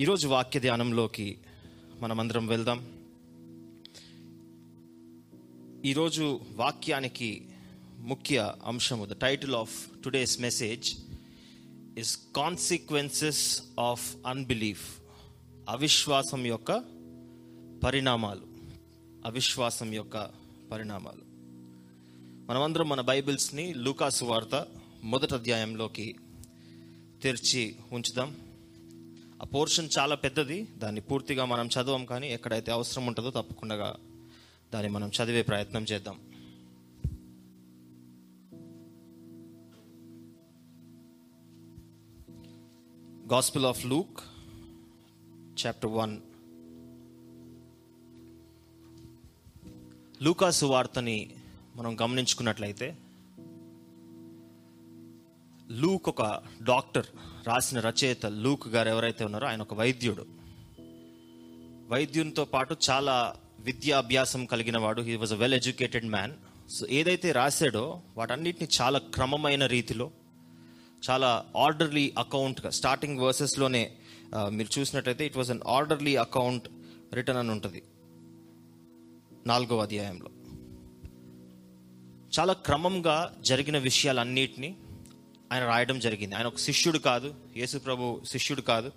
ఈరోజు వాక్య ధ్యానంలోకి మనమందరం వెళ్దాం. ఈరోజు వాక్యానికి ముఖ్య అంశము the title of today's message is consequences of unbelief అవిశ్వాసం యొక్క పరిణామాలు. అవిశ్వాసం యొక్క పరిణామాలు. మనమందరం మన బైబిల్స్ని లూకాసు వార్త మొదటి అధ్యాయంలోకి తెరిచి ఉంచుదాం. ఆ పోర్షన్ చాలా పెద్దది. దాన్ని పూర్తిగా మనం చదవం కానీ ఎక్కడైతే అవసరం ఉంటుందో తప్పకుండా దాన్ని మనం చదివే ప్రయత్నం చేద్దాం. Gospel of Luke chapter one లూకాసు వార్తని మనం గమనించుకున్నట్లయితే లూక్ ఒక డాక్టర్. రాసిన రచయిత లూక్ గారు ఎవరైతే ఉన్నారో ఆయన ఒక వైద్యుడు. వైద్యునితో పాటు చాలా విద్యాభ్యాసం కలిగిన వాడు. He was a well educated man so ఏదైతే రాశాడో వాటన్నిటిని చాలా క్రమమైన రీతిలో చాలా ఆర్డర్లీ అకౌంట్గా స్టార్టింగ్ వర్సెస్లోనే మీరు చూసినట్టయితే it was an orderly account written అని ఉంటుంది. నాలుగో అధ్యాయంలో. చాలా క్రమంగా జరిగిన విషయాలన్నిటినీ ఆయన రాయడం జరిగింది. ఆయన ఒక శిష్యుడు కాదు యేసు ప్రభు శిష్యుడు కాదు.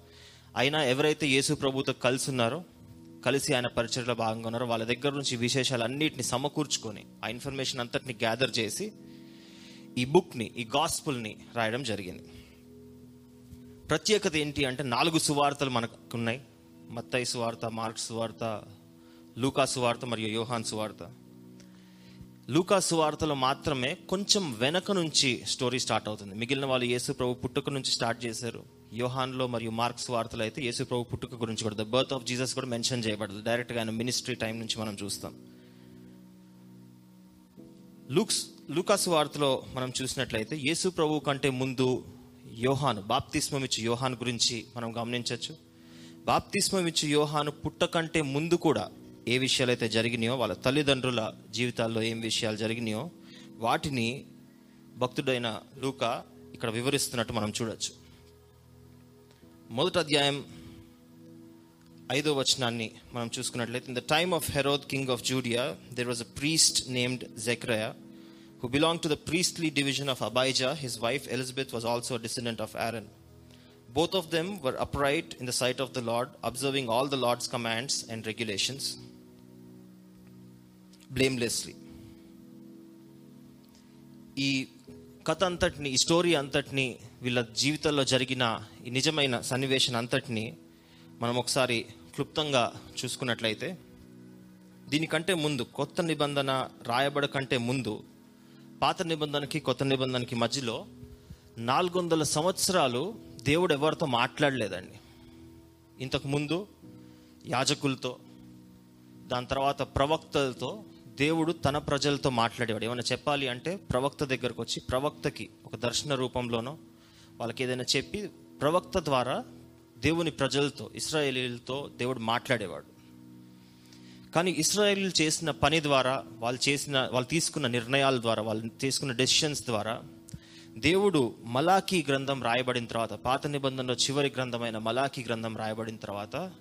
అయినా ఎవరైతే యేసు ప్రభుతో కలిసి ఉన్నారో కలిసి ఆయన పరిచయలో భాగంగా ఉన్నారో వాళ్ళ దగ్గర నుంచి విశేషాలు అన్నిటిని సమకూర్చుకొని ఆ ఇన్ఫర్మేషన్ అంతటిని గ్యాదర్ చేసి ఈ బుక్ని ఈ గాస్పుల్ని రాయడం జరిగింది. ప్రత్యేకత ఏంటి అంటే నాలుగు సువార్తలు మనకు ఉన్నాయి మత్తయి సువార్త మార్క్ సువార్త లూకా సువార్త మరియు యోహాన్ సువార్త. లూకాసు వార్తలో మాత్రమే కొంచెం వెనక నుంచి స్టోరీ స్టార్ట్ అవుతుంది. మిగిలిన వాళ్ళు యేసు ప్రభు పుట్టుక నుంచి స్టార్ట్ చేశారు. యోహాన్లో మరియు మార్క్స్ వార్తలు అయితే యేసు ప్రభు పుట్టుక గురించి కూడా ద బర్త్ ఆఫ్ జీసస్ కూడా మెన్షన్ చేయబడదు. డైరెక్ట్గా ఆయన మినిస్ట్రీ టైం నుంచి మనం చూస్తాం. లూక్స్ లూకాసు వార్తలో మనం చూసినట్లయితే యేసు ప్రభు కంటే ముందు యోహాను బాప్తిస్మం ఇచ్చి యోహాన్ గురించి మనం గమనించవచ్చు. బాప్తిస్మం ఇచ్చి యోహాను పుట్ట కంటే ముందు కూడా ఏ విషయాలు అయితే జరిగినాయో వాళ్ళ తల్లిదండ్రుల జీవితాల్లో ఏం విషయాలు జరిగినాయో వాటిని భక్తుడైన లూక ఇక్కడ వివరిస్తున్నట్టు మనం చూడవచ్చు మొదటి అధ్యాయం ఐదో వచనాన్ని మనం చూసుకున్నట్లయితే in the time of Herod king of Judea there was a priest named Zechariah who belong to the priestly division of Abijah his wife Elizabeth was also descendant of Aaron both of them were upright in the sight of the Lord observing all the Lord's commands and regulations blamelessly ఈ కథ అంతటిని ఈ story అంతటిని వీళ్ళ జీవితంలో జరిగిన ఈ నిజమైన సన్నివేశం అంతటిని మనం ఒకసారి క్లుప్తంగా చూసుకున్నట్లయితే దీనికంటే ముందు కొత్త నిబంధన రాయబడ కంటే ముందు పాత నిబంధనకి కొత్త నిబంధనకి మధ్యలో నాలుగు వందల సంవత్సరాలు దేవుడు ఎవరితో మాట్లాడలేదండి. ఇంతకుముందు యాజకులతో దాని తర్వాత ప్రవక్తలతో దేవుడు తన ప్రజలతో మాట్లాడేవాడు. ఏమైనా చెప్పాలి అంటే ప్రవక్త దగ్గరకు వచ్చి ప్రవక్తకి ఒక దర్శన రూపంలోనో వాళ్ళకి ఏదైనా చెప్పి ప్రవక్త ద్వారా దేవుని ప్రజలతో ఇస్రాయేలీలతో దేవుడు మాట్లాడేవాడు. కానీ ఇస్రాయేలీలు చేసిన పని ద్వారా వాళ్ళు చేసిన వాళ్ళు తీసుకున్న నిర్ణయాల ద్వారా వాళ్ళు తీసుకున్న డెసిషన్స్ ద్వారా దేవుడు మలాఖీ గ్రంథం రాయబడిన తర్వాత పాత నిబంధనలో చివరి గ్రంథమైన మలాఖీ గ్రంథం రాయబడిన తర్వాత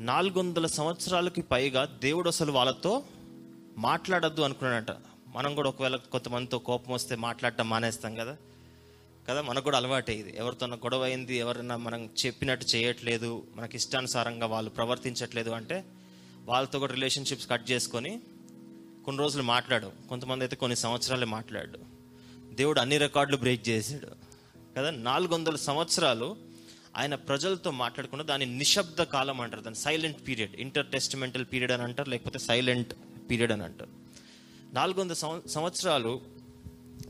నాలుగు వందల సంవత్సరాలకి పైగా దేవుడు అసలు వాళ్ళతో మాట్లాడద్దు అనుకున్నాడట. మనం కూడా ఒకవేళ కొంతమందితో కోపం వస్తే మాట్లాడటం మానేస్తాం కదా. కదా మనకు కూడా అలవాటే ఇది. ఎవరితో గొడవ అయింది ఎవరైనా మనం చెప్పినట్టు చేయట్లేదు మనకి ఇష్టానుసారంగా వాళ్ళు ప్రవర్తించట్లేదు అంటే వాళ్ళతో కూడా రిలేషన్షిప్స్ కట్ చేసుకొని కొన్ని రోజులు మాట్లాడు. కొంతమంది అయితే కొన్ని సంవత్సరాలే మాట్లాడు. దేవుడు అన్ని రికార్డులు బ్రేక్ చేసాడు కదా నాలుగు వందల సంవత్సరాలు ఆయన ప్రజలతో మాట్లాడకుండా దాని నిశ్శబ్ద కాలం అంటారు. దాని silent period intertestamental period అని అంటారు లేకపోతే సైలెంట్ పీరియడ్ అని అంటారు. నాలుగు వందల సంవత్సరాలు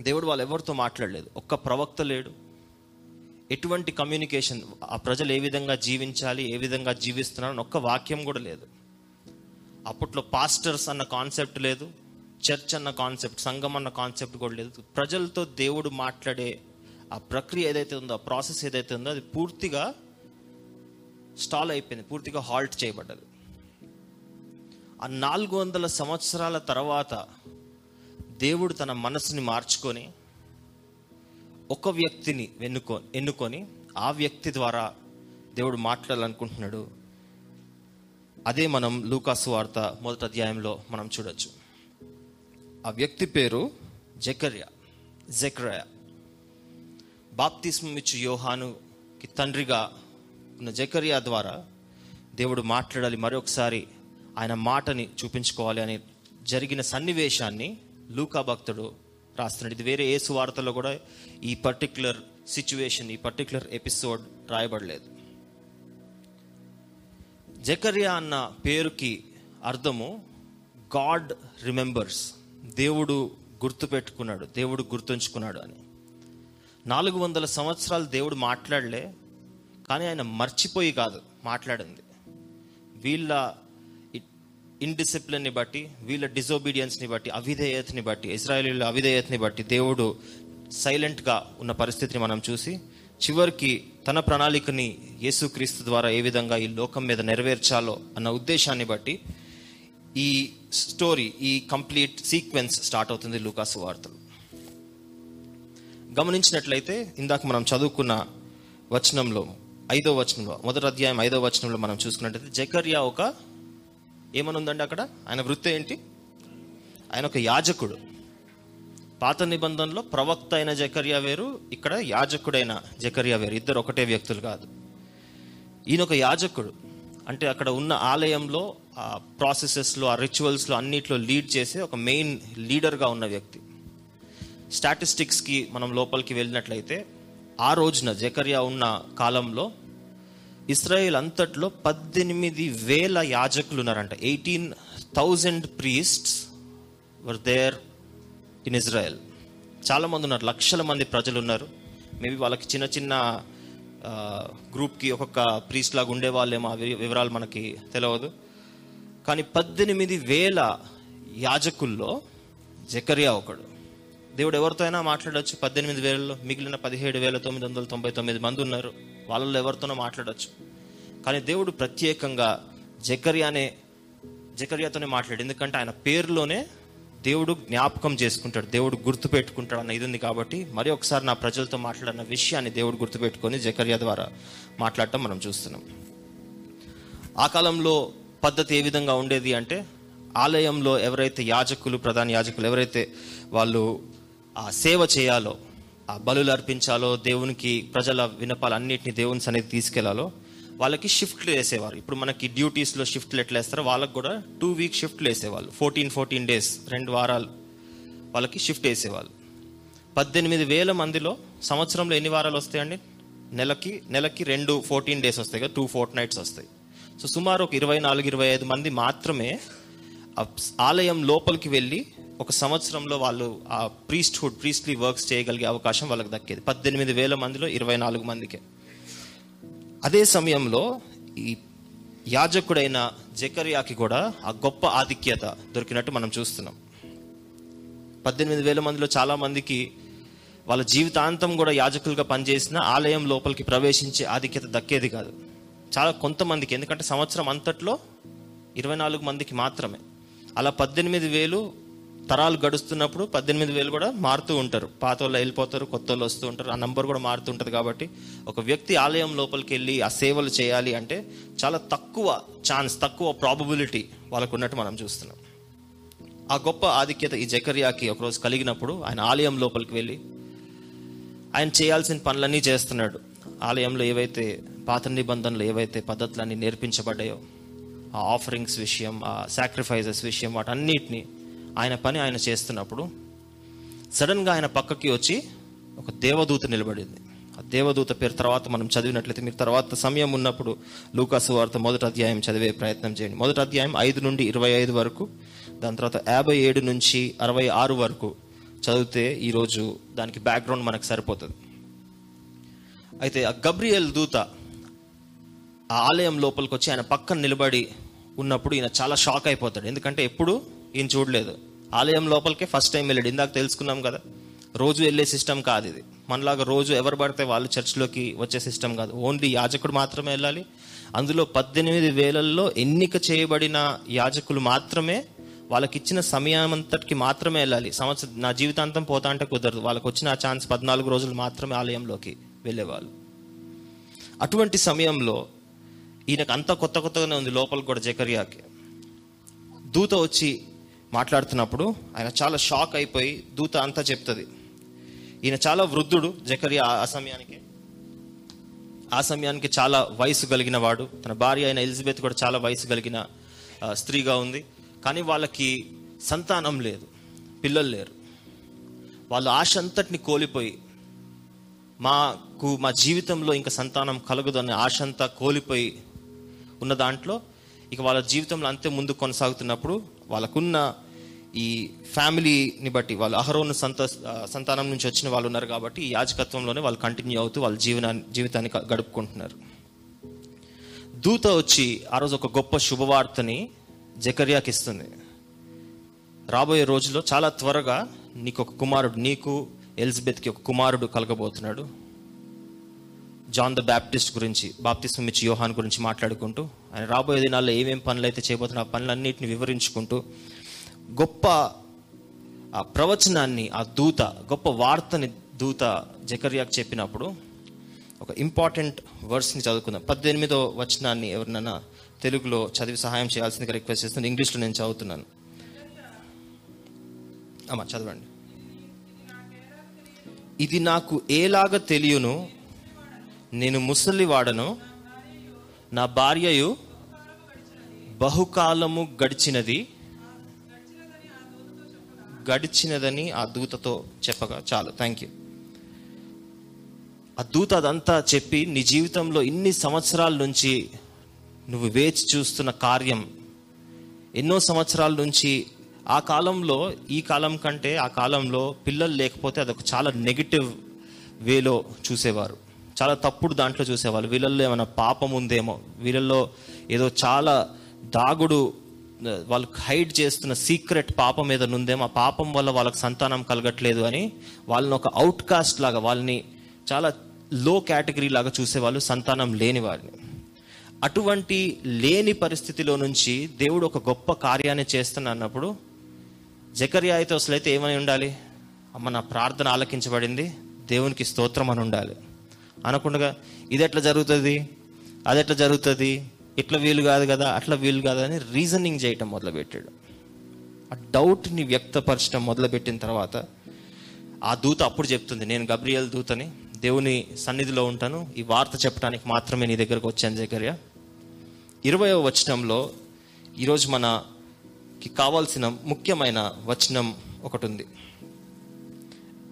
దేవుడు వాళ్ళు ఎవరితో మాట్లాడలేదు. ఒక్క ప్రవక్త లేడు. ఎటువంటి కమ్యూనికేషన్ ఆ ప్రజలు ఏ విధంగా జీవించాలి ఏ విధంగా జీవిస్తున్నారు ఒక్క వాక్యం కూడా లేదు. అప్పట్లో పాస్టర్స్ అన్న కాన్సెప్ట్ లేదు చర్చ్ అన్న కాన్సెప్ట్ సంఘం అన్న కాన్సెప్ట్ కూడా లేదు. ప్రజలతో దేవుడు మాట్లాడే ఆ ప్రక్రియ ఏదైతే ఉందో ఆ ప్రాసెస్ ఏదైతే ఉందో అది పూర్తిగా స్టాల్ అయిపోయింది పూర్తిగా హాల్ట్ చేయబడ్డది. ఆ నాలుగు వందల సంవత్సరాల తర్వాత దేవుడు తన మనసుని మార్చుకొని ఒక వ్యక్తిని ఎన్నుకో ఎన్నుకొని ఆ వ్యక్తి ద్వారా దేవుడు మాట్లాడాలనుకుంటున్నాడు. అదే మనం లూకాసు వార్త మొదటి అధ్యాయంలో మనం చూడొచ్చు. ఆ వ్యక్తి పేరు జకర్యా జక్రయా. బాప్తిస్మం ఇచ్చు యోహానుకి తండ్రిగా ఉన్న జకర్యా ద్వారా దేవుడు మాట్లాడాలి. మరొకసారి ఆయన మాటని చూపించుకోవాలి అని జరిగిన సన్నివేశాన్ని లూకా భక్తుడు రాస్తున్నాడు. ఇది వేరే ఏ సువార్తలో కూడా ఈ పర్టిక్యులర్ సిచ్యువేషన్ ఈ పర్టిక్యులర్ ఎపిసోడ్ రాయబడలేదు. జకర్యా అన్న పేరుకి అర్థము గాడ్ రిమెంబర్స్ దేవుడు గుర్తుపెట్టుకున్నాడు దేవుడు గుర్తుంచుకున్నాడు అని. నాలుగు వందల సంవత్సరాలు దేవుడు మాట్లాడలే కానీ ఆయన మర్చిపోయి కాదు మాట్లాడింది. వీళ్ళ ఇన్డిసిప్లిన్ని బట్టి వీళ్ళ డిజోబీడియన్స్ని బట్టి అవిధేయతని బట్టి ఇజ్రాయేలీల అవిధేయతని బట్టి దేవుడు సైలెంట్గా ఉన్న పరిస్థితిని మనం చూసి చివరికి తన ప్రణాళికని యేసుక్రీస్తు ద్వారా ఏ విధంగా ఈ లోకం మీద నెరవేర్చాలో అన్న ఉద్దేశాన్ని బట్టి ఈ స్టోరీ ఈ కంప్లీట్ సీక్వెన్స్ స్టార్ట్ అవుతుంది లూకాసు వార్తలు. గమనించినట్లయితే ఇందాక మనం చదువుకున్న వచనంలో ఐదో వచనంలో మొదటి అధ్యాయం ఐదో వచనంలో మనం చూసుకున్నట్లయితే జకర్యా ఒక ఏమనుందండి అక్కడ? ఆయన వృత్తి ఏంటి? ఆయన ఒక యాజకుడు. పాత నిబంధనలో ప్రవక్త అయిన జకర్యా వేరు ఇక్కడ యాజకుడైన జకర్యా వేరు. ఇద్దరు ఒకటే వ్యక్తులు కాదు. ఈయన ఒక యాజకుడు. అంటే అక్కడ ఉన్న ఆలయంలో ఆ ప్రాసెసెస్లో ఆ రిచువల్స్లో అన్నిట్లో లీడ్ చేసే ఒక మెయిన్ లీడర్గా ఉన్న వ్యక్తి. స్టాటిస్టిక్స్కి మనం లోపలికి వెళ్ళినట్లయితే ఆ రోజున జకర్యా ఉన్న కాలంలో ఇస్రాయేల్ అంతట్లో పద్దెనిమిది వేల యాజకులు ఉన్నారంట eighteen thousand priests were there in Israel చాలామంది ఉన్నారు. లక్షల మంది ప్రజలు ఉన్నారు. మేబీ వాళ్ళకి చిన్న చిన్న గ్రూప్కి ఒక్కొక్క ప్రీస్ట్ లాగా ఉండేవాళ్ళేమో ఆ వి- వివరాలు మనకి తెలియదు కానీ పద్దెనిమిది వేల యాజకుల్లో జకరియా ఒకడు. దేవుడు ఎవరితో అయినా మాట్లాడొచ్చు. పద్దెనిమిది వేలలో మిగిలిన పదిహేడు వేల తొమ్మిది వందల తొంభై తొమ్మిది మంది ఉన్నారు. వాళ్ళలో ఎవరితోనో మాట్లాడచ్చు. కానీ దేవుడు ప్రత్యేకంగా జకర్యానే జకర్యాతోనే మాట్లాడు ఎందుకంటే ఆయన పేరులోనే దేవుడు జ్ఞాపకం చేసుకుంటాడు. దేవుడు గుర్తు పెట్టుకుంటాడు అన్న ఇది ఉంది కాబట్టి మరి ఒకసారి నా ప్రజలతో మాట్లాడిన విషయాన్ని దేవుడు గుర్తుపెట్టుకొని జకర్య ద్వారా మాట్లాడటం మనం చూస్తున్నాం. ఆ కాలంలో పద్ధతి ఏ విధంగా ఉండేది అంటే ఆలయంలో ఎవరైతే యాజకులు ప్రధాన యాజకులు ఎవరైతే వాళ్ళు ఆ సేవ చేయాలో ఆ బలులు అర్పించాలో దేవునికి ప్రజల వినపాలన్నిటిని దేవుని సన్నిధి తీసుకెళ్ళాలో వాళ్ళకి షిఫ్ట్లు వేసేవారు. ఇప్పుడు మనకి డ్యూటీస్లో షిఫ్ట్లు ఎట్లా వేస్తారో వాళ్ళకి కూడా టూ వీక్ షిఫ్ట్లు వేసేవాళ్ళు. ఫోర్టీన్ ఫోర్టీన్ డేస్ రెండు వారాలు వాళ్ళకి షిఫ్ట్ వేసేవాళ్ళు. పద్దెనిమిది వేల మందిలో సంవత్సరంలో ఎన్ని వారాలు వస్తాయండి? నెలకి నెలకి రెండు ఫోర్టీన్ డేస్ వస్తాయి కదా టూ ఫోర్ట్ నైట్స్ వస్తాయి. సో సుమారు ఒక ఇరవై నాలుగు ఇరవై ఐదు మంది మాత్రమే ఆలయం లోపలికి వెళ్ళి ఒక సంవత్సరంలో వాళ్ళు ఆ ప్రీస్ట్హుడ్ ప్రీస్ట్లీ వర్క్స్ చేయగలిగే అవకాశం వాళ్ళకి దక్కేది. పద్దెనిమిది వేల మందిలో ఇరవై నాలుగు మందికే. అదే సమయంలో ఈ యాజకుడైన జకర్యాకి కూడా ఆ గొప్ప ఆధిక్యత దొరికినట్టు మనం చూస్తున్నాం. పద్దెనిమిది వేల మందిలో చాలా మందికి వాళ్ళ జీవితాంతం కూడా యాజకులుగా పనిచేసిన ఆలయం లోపలికి ప్రవేశించే ఆధిక్యత దక్కేది కాదు. చాలా కొంతమందికి ఎందుకంటే సంవత్సరం అంతట్లో ఇరవై నాలుగు మందికి మాత్రమే. అలా పద్దెనిమిది వేలు తరాలు గడుస్తున్నప్పుడు పద్దెనిమిది వేలు కూడా మారుతూ ఉంటారు. పాత వాళ్ళు వెళ్ళిపోతారు కొత్త వాళ్ళు వస్తూ ఉంటారు. ఆ నంబర్ కూడా మారుతూ ఉంటుంది కాబట్టి ఒక వ్యక్తి ఆలయం లోపలికి వెళ్ళి ఆ సేవలు చేయాలి అంటే చాలా తక్కువ ఛాన్స్ తక్కువ ప్రాబబిలిటీ వాళ్ళకు ఉన్నట్టు మనం చూస్తున్నాం. ఆ గొప్ప ఆధిక్యత ఈ జకర్యాకి ఒకరోజు కలిగినప్పుడు ఆయన ఆలయం లోపలికి వెళ్ళి ఆయన చేయాల్సిన పనులన్నీ చేస్తున్నాడు. ఆలయంలో ఏవైతే పాత నిబంధనలు ఏవైతే పద్ధతులన్నీ నేర్పించబడ్డాయో ఆ ఆఫరింగ్స్ విషయం ఆ సాక్రిఫైజెస్ విషయం వాటన్నిటిని ఆయన పని ఆయన చేస్తున్నప్పుడు సడన్గా ఆయన పక్కకి వచ్చి ఒక దేవదూత నిలబడింది. ఆ దేవదూత పేరు తర్వాత మనం చదివినట్లయితే మీరు తర్వాత సమయం ఉన్నప్పుడు లూకాసు వార్త మొదటి అధ్యాయం చదివే ప్రయత్నం చేయండి. మొదటి అధ్యాయం ఐదు నుండి ఇరవై ఐదు వరకు దాని తర్వాత యాభై ఏడు నుంచి అరవై ఆరు వరకు చదివితే ఈరోజు దానికి బ్యాక్గ్రౌండ్ మనకు సరిపోతుంది. అయితే ఆ గబ్రియల్ దూత ఆ ఆలయం లోపలికి వచ్చి ఆయన పక్కన నిలబడి ఉన్నప్పుడు ఈయన చాలా షాక్ అయిపోతాడు. ఎందుకంటే ఎప్పుడు ఈయన చూడలేదు. ఆలయం లోపలికే ఫస్ట్ టైం వెళ్ళాడు. ఇందాక తెలుసుకున్నాం కదా రోజు వెళ్ళే సిస్టమ్ కాదు ఇది. మనలాగా రోజు ఎవరు పడితే వాళ్ళు చర్చ్లోకి వచ్చే సిస్టమ్ కాదు. ఓన్లీ యాజకుడు మాత్రమే వెళ్ళాలి. అందులో పద్దెనిమిది వేలల్లో ఎన్నిక చేయబడిన యాజకులు మాత్రమే వాళ్ళకి ఇచ్చిన సమయమంతటికి మాత్రమే వెళ్ళాలి. సంవత్సరం నా జీవితాంతం పోతా అంటే కుదరదు. వాళ్ళకి వచ్చిన ఆ ఛాన్స్ పద్నాలుగు రోజులు మాత్రమే ఆలయంలోకి వెళ్ళేవాళ్ళు. అటువంటి సమయంలో ఈయనకు అంత కొత్త కొత్తగానే ఉంది లోపల కూడా జకరియాకి. దూత వచ్చి మాట్లాడుతున్నప్పుడు ఆయన చాలా షాక్ అయిపోయి దూత అంతా చెప్తుంది. ఈయన చాలా వృద్ధుడు జకరియా ఆ- సమయానికి ఆ సమయానికి చాలా వయసు కలిగిన వాడు. తన భార్య అయిన ఎలిజబెత్ కూడా చాలా వయసు కలిగిన స్త్రీగా ఉంది. కానీ వాళ్ళకి సంతానం లేదు. పిల్లలు లేరు. వాళ్ళు ఆశ అంతటిని కోల్పోయి మాకు మా జీవితంలో ఇంకా సంతానం కలగదు అనే ఆశ అంతా కోల్పోయి ఉన్న దాంట్లో ఇక వాళ్ళ జీవితంలో అంతే ముందు కొనసాగుతున్నప్పుడు వాళ్ళకున్న ఈ ఫ్యామిలీని బట్టి వాళ్ళు అహరోను సంత సంతానం నుంచి వచ్చిన వాళ్ళు ఉన్నారు కాబట్టి ఈ యాజకత్వంలోనే వాళ్ళు కంటిన్యూ అవుతూ వాళ్ళ జీవనాన్ని జీవితాన్ని గడుపుకుంటున్నారు. దూత వచ్చి ఆ రోజు ఒక గొప్ప శుభవార్తని జకర్యాకి ఇస్తుంది. రాబోయే రోజుల్లో చాలా త్వరగా నీకు ఒక కుమారుడు నీకు ఎలిజబెత్కి ఒక కుమారుడు కలగబోతున్నాడు. జాన్ ద బ్యాప్టిస్ట్ గురించి బాప్తిస్మిచ్చి యోహాన్ గురించి మాట్లాడుకుంటూ ఆయన రాబోయే దినాల్లో ఏమేం పనులు అయితే చేయబోతున్నా ఆ పనులన్నింటిని వివరించుకుంటూ గొప్ప ఆ ప్రవచనాన్ని ఆ దూత గొప్ప వార్తని దూత జకర్యాకు చెప్పినప్పుడు ఒక ఇంపార్టెంట్ వర్స్ని చదువుకుందాం. పద్దెనిమిదో వచనాన్ని ఎవరినైనా తెలుగులో చదివి సహాయం చేయాల్సిందిగా రిక్వెస్ట్ చేస్తుంది ఇంగ్లీష్లో నేను చదువుతున్నాను. అమ్మా చదవండి. ఇది నాకు ఏలాగ తెలియను నేను ముసలివాడను వాడను నా భార్యయు బహుకాలము గడిచినది గడిచినదని ఆ దూతతో చెప్పగా చాలు. థ్యాంక్ యూ ఆ దూత అదంతా చెప్పి నీ జీవితంలో ఇన్ని సంవత్సరాల నుంచి నువ్వు వేచి చూస్తున్న కార్యం ఎన్నో సంవత్సరాల నుంచి ఆ కాలంలో ఈ కాలం కంటే ఆ కాలంలో పిల్లలు లేకపోతే అదొక చాలా నెగిటివ్ వేలో చూసేవారు. చాలా తప్పుడు దాంట్లో చూసేవాళ్ళు. వీళ్ళల్లో ఏమైనా పాపం ఉందేమో? వీళ్ళల్లో ఏదో చాలా దాగుడు వాళ్ళు హైడ్ చేస్తున్న సీక్రెట్ పాపం ఏదైనా ఉందేమో? ఆ పాపం వల్ల వాళ్ళకి సంతానం కలగట్లేదు అని వాళ్ళని ఒక అవుట్ కాస్ట్ లాగా వాళ్ళని చాలా లో కేటగిరీ లాగా చూసేవాళ్ళు సంతానం లేని వారిని. అటువంటి లేని పరిస్థితిలో నుంచి దేవుడు ఒక గొప్ప కార్యాన్ని చేస్తున్నప్పుడు అన్నప్పుడు అయితే అసలు అయితే ఏమని ఉండాలి? అమ్మ నా ప్రార్థన ఆలకించబడింది. దేవునికి స్తోత్రం అని ఉండాలి. అనకుండా ఇది ఎట్లా జరుగుతుంది? అది ఎట్లా జరుగుతుంది? ఇట్లా వీలు కాదు కదా అట్లా వీలు కాదు అని రీజనింగ్ చేయటం మొదలుపెట్టాడు. ఆ డౌట్ని వ్యక్తపరచడం మొదలుపెట్టిన తర్వాత ఆ దూత అప్పుడు చెప్తుంది నేను గబ్రియల్ దూతని దేవుని సన్నిధిలో ఉంటాను. ఈ వార్త చెప్పడానికి మాత్రమే నీ దగ్గరకు వచ్చాను జకర్య. ఇరవై వచనంలో ఈరోజు మనకి కావాల్సిన ముఖ్యమైన వచనం ఒకటి ఉంది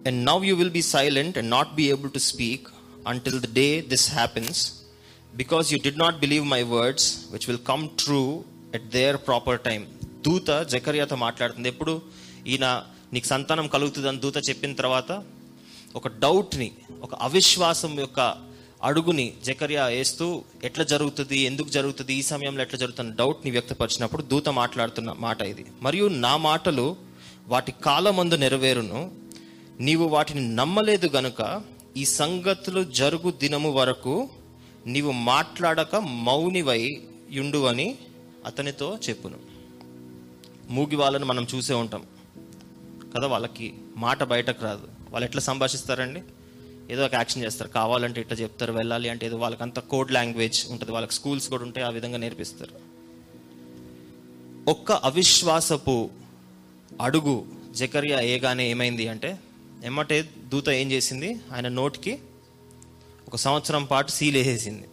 and now you will be silent and not be able to speak until the day this happens because you did not believe my words which will come true at their proper time దూత జకర్యాతో మాట్లాడుతుంది. ఎప్పుడు? ఈయన నీకు సంతానం కలుగుతుందని దూత చెప్పిన తర్వాత ఒక డౌట్ని ఒక అవిశ్వాసం యొక్క అడుగుని జకర్యా వేస్తూ ఎట్లా జరుగుతుంది ఎందుకు జరుగుతుంది ఈ సమయంలో ఎట్లా జరుగుతుంది డౌట్ని వ్యక్తపరిచినప్పుడు దూత మాట్లాడుతున్న మాట ఇది. మరియు నా మాటలు వాటి కాలమందు నెరవేరును నీవు వాటిని నమ్మలేదు గనుక ఈ సంగతులు జరుగు దినము వరకు నీవు మాట్లాడక మౌనివై యుండు అని అతనితో చెప్పును. మూగి వాళ్ళని మనం చూసే ఉంటాం. కదా వాళ్ళకి మాట బయటకు రాదు. వాళ్ళు ఎట్లా సంభాషిస్తారండి? ఏదో ఒక యాక్షన్ చేస్తారు. కావాలంటే ఇట్లా చెప్తారు. వెళ్ళాలి అంటే ఏదో వాళ్ళకి అంత కోడ్ లాంగ్వేజ్ ఉంటుంది. వాళ్ళకి స్కూల్స్ కూడా ఉంటాయి ఆ విధంగా నేర్పిస్తారు. ఒక్క అవిశ్వాసపు అడుగు జకర్యా ఏగానే ఏమైంది అంటే ఎమ్మటే దూత ఏం చేసింది? ఆయన నోటికి ఒక సంవత్సరం పాటు సీల్ వేసేసింది.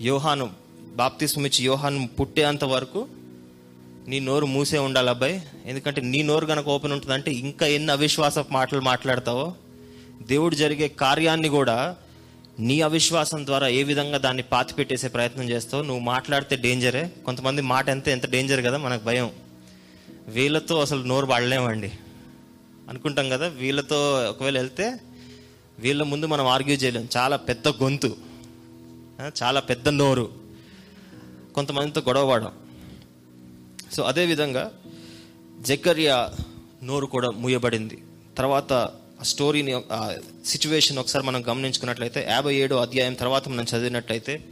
యోహాను బాప్తిస్మం ఇచ్చి యోహాను పుట్టేంత వరకు నీ నోరు మూసే ఉండాలి అబ్బాయి. ఎందుకంటే నీ నోరు కనుక ఓపెన్ ఉంటుందంటే ఇంకా ఎన్ని అవిశ్వాస మాటలు మాట్లాడతావో? దేవుడు జరిగే కార్యాన్ని కూడా నీ అవిశ్వాసం ద్వారా ఏ విధంగా దాన్ని పాతి పెట్టేసే ప్రయత్నం చేస్తావు? నువ్వు మాట్లాడితే డేంజరే. కొంతమంది మాట ఎంత ఎంత డేంజర్ కదా మనకు భయం. వీళ్ళతో అసలు నోరు పడలేమండి అనుకుంటాం కదా వీళ్ళతో ఒకవేళ వెళ్తే వీళ్ళ ముందు మనం ఆర్గ్యూ చేయలేం. చాలా పెద్ద గొంతు. చాలా పెద్ద నోరు. కొంతమందితో గొడవపడం సో అదేవిధంగా జకర్యా నోరు కూడా మూయబడింది. తర్వాత ఆ స్టోరీని సిచ్యువేషన్ ఒకసారి మనం గమనించుకున్నట్లయితే యాభై ఏడో అధ్యాయం తర్వాత మనం చదివినట్లయితే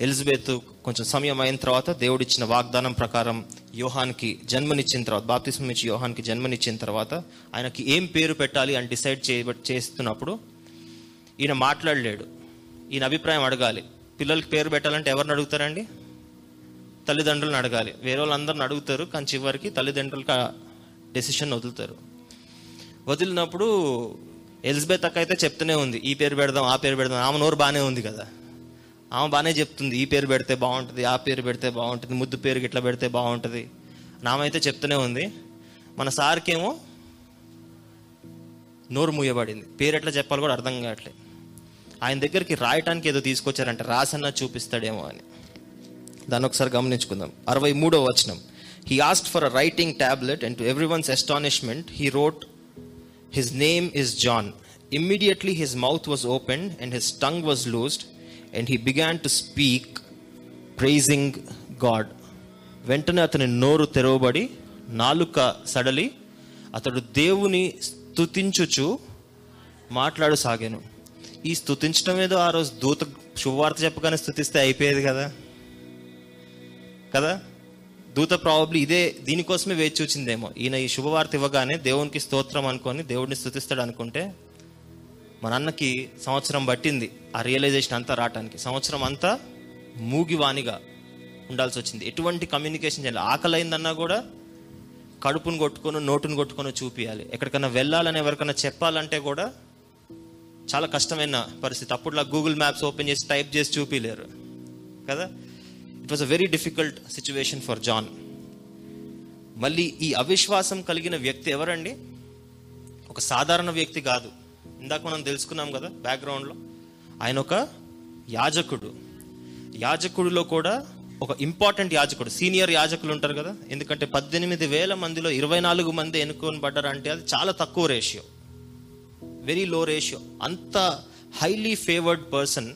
ఎలిజబెత్ కొంచెం సమయం అయిన తర్వాత దేవుడిచ్చిన వాగ్దానం ప్రకారం యోహాన్కి జన్మనిచ్చిన తర్వాత బాప్తిస్మం ఇచ్చి యోహాన్కి జన్మనిచ్చిన తర్వాత ఆయనకి ఏం పేరు పెట్టాలి అని డిసైడ్ చే చేస్తున్నప్పుడు ఈయన మాట్లాడలేడు. ఈయన అభిప్రాయం అడగాలి. పిల్లలకి పేరు పెట్టాలంటే ఎవరిని అడుగుతారండి? తల్లిదండ్రులను అడగాలి. వేరే వాళ్ళందరిని అడుగుతారు కానీ చివరికి తల్లిదండ్రులకు డెసిషన్ వదులుతారు. వదిలినప్పుడు ఎలిజబెత్ అక్క అయితే చెప్తూనే ఉంది ఈ పేరు పెడదాం ఆ పేరు పెడదాం ఆమె నోరు బాగానే ఉంది కదా. ఆమె బాగానే చెప్తుంది ఈ పేరు పెడితే బాగుంటుంది ఆ పేరు పెడితే బాగుంటుంది ముద్దు పేరు ఇట్లా పెడితే బాగుంటుంది. నామైతే చెప్తూనే ఉంది. మన సార్కేమో నోరు మూయబడింది. పేరు ఎట్లా చెప్పాలి కూడా అర్థం కావట్లేదు ఆయన దగ్గరికి రాయటానికి ఏదో తీసుకొచ్చారంటే రాసన్నా చూపిస్తాడేమో అని. దాన్ని ఒకసారి గమనించుకుందాం. అరవై మూడో వచనం. He ask for a writing tablet and to everyone's astonishment he wrote his name is John immediately his mouth was open and his tongue was loosed and he began to speak praising God వెంటనే అతని నోరు తెరవబడి నాలుక సడలి అతడు దేవుని స్తుతించుచు మాట్లాడసాగాను ఈ స్థుతించడం ఏదో ఆ రోజు దూత శుభవార్త చెప్పగానే స్థుతిస్తే అయిపోయేది కదా? కదా? దూత ప్రాబబ్లీ ఇదే దీనికోసమే వేచి చూచిందేమో. ఈయన ఈ శుభవార్త ఇవ్వగానే దేవునికి స్తోత్రం అనుకొని దేవుడిని స్థుతిస్తాడు అనుకుంటే మన అన్నకి సంవత్సరం పట్టింది. ఆ రియలైజేషన్ అంతా రావటానికి సంవత్సరం అంతా మూగివానిగా ఉండాల్సి వచ్చింది. ఎటువంటి కమ్యూనికేషన్ చేయాలి? ఆకలి అయిందన్నా కూడా కడుపును కొట్టుకొని నోటును కొట్టుకొని చూపించాలి ఎక్కడికైనా వెళ్ళాలని ఎవరికైనా చెప్పాలంటే కూడా చాలా కష్టమైన పరిస్థితి. అప్పుడులా గూగుల్ మ్యాప్స్ ఓపెన్ చేసి టైప్ చేసి చూపిలేరు. కదా? It was a very difficult situation for John మళ్ళీ ఈ అవిశ్వాసం కలిగిన వ్యక్తి ఎవరండి? ఒక సాధారణ వ్యక్తి కాదు. ఇందాక మనం తెలుసుకున్నాం కదా బ్యాక్గ్రౌండ్లో ఆయన ఒక యాజకుడు. యాజకుడిలో కూడా ఒక ఇంపార్టెంట్ యాజకుడు. సీనియర్ యాజకులు ఉంటారు కదా. ఎందుకంటే పద్దెనిమిది వేల మందిలో ఇరవై నాలుగు మంది ఎన్నుకొని పడ్డారంటే అది చాలా తక్కువ రేషియో వెరీ లో రేషియో అంత హైలీ ఫేవర్డ్ పర్సన్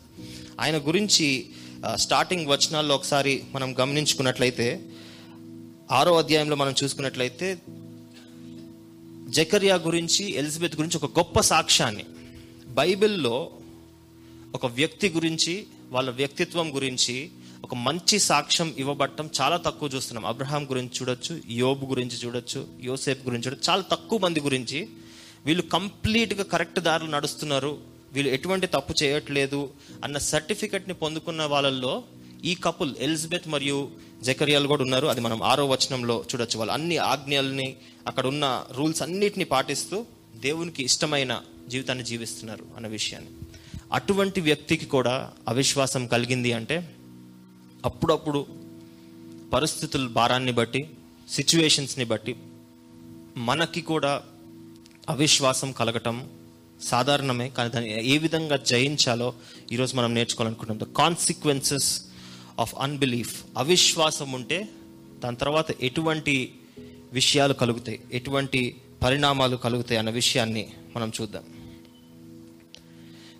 ఆయన గురించి స్టార్టింగ్ వచనాల్లో ఒకసారి మనం గమనించుకున్నట్లయితే ఆరో అధ్యాయంలో మనం చూసుకున్నట్లయితే జకరియా గురించి ఎలిజబెత్ గురించి ఒక గొప్ప సాక్ష్యాన్ని. బైబిల్లో ఒక వ్యక్తి గురించి వాళ్ళ వ్యక్తిత్వం గురించి ఒక మంచి సాక్ష్యం ఇవ్వబట్టం చాలా తక్కువ చూస్తున్నాం. అబ్రహాం గురించి చూడొచ్చు యోబు గురించి చూడొచ్చు యోసేఫ్ గురించి చూడొచ్చు. చాలా తక్కువ మంది గురించి వీళ్ళు కంప్లీట్గా కరెక్ట్ దారులు నడుస్తున్నారు. వీళ్ళు ఎటువంటి తప్పు చేయట్లేదు అన్న సర్టిఫికెట్ని పొందుకున్న వాళ్ళల్లో ఈ కపుల్ ఎలిజబెత్ మరియు జకరియాలు కూడా ఉన్నారు. అది మనం ఆరో వచనంలో చూడొచ్చు. వాళ్ళు అన్ని ఆజ్ఞల్ని అక్కడ ఉన్న రూల్స్ అన్నిటిని పాటిస్తూ దేవునికి ఇష్టమైన జీవితాన్ని జీవిస్తున్నారు అన్న విషయాన్ని. అటువంటి వ్యక్తికి కూడా అవిశ్వాసం కలిగింది అంటే అప్పుడప్పుడు పరిస్థితుల భారాన్ని బట్టి సిచ్యువేషన్స్ని బట్టి మనకి కూడా అవిశ్వాసం కలగటం సాధారణమే. కానీ దాన్ని ఏ విధంగా జయించాలో ఈరోజు మనం నేర్చుకోవాలనుకుంటున్నాం. ద కాన్సిక్వెన్సెస్ ఆఫ్ అన్బిలీఫ్ అవిశ్వాసం ఉంటే దాని తర్వాత ఎటువంటి విషయాలు కలుగుతాయి? ఎటువంటి పరిణామాలు కలుగుతాయి అన్న విషయాన్ని మనం చూద్దాం.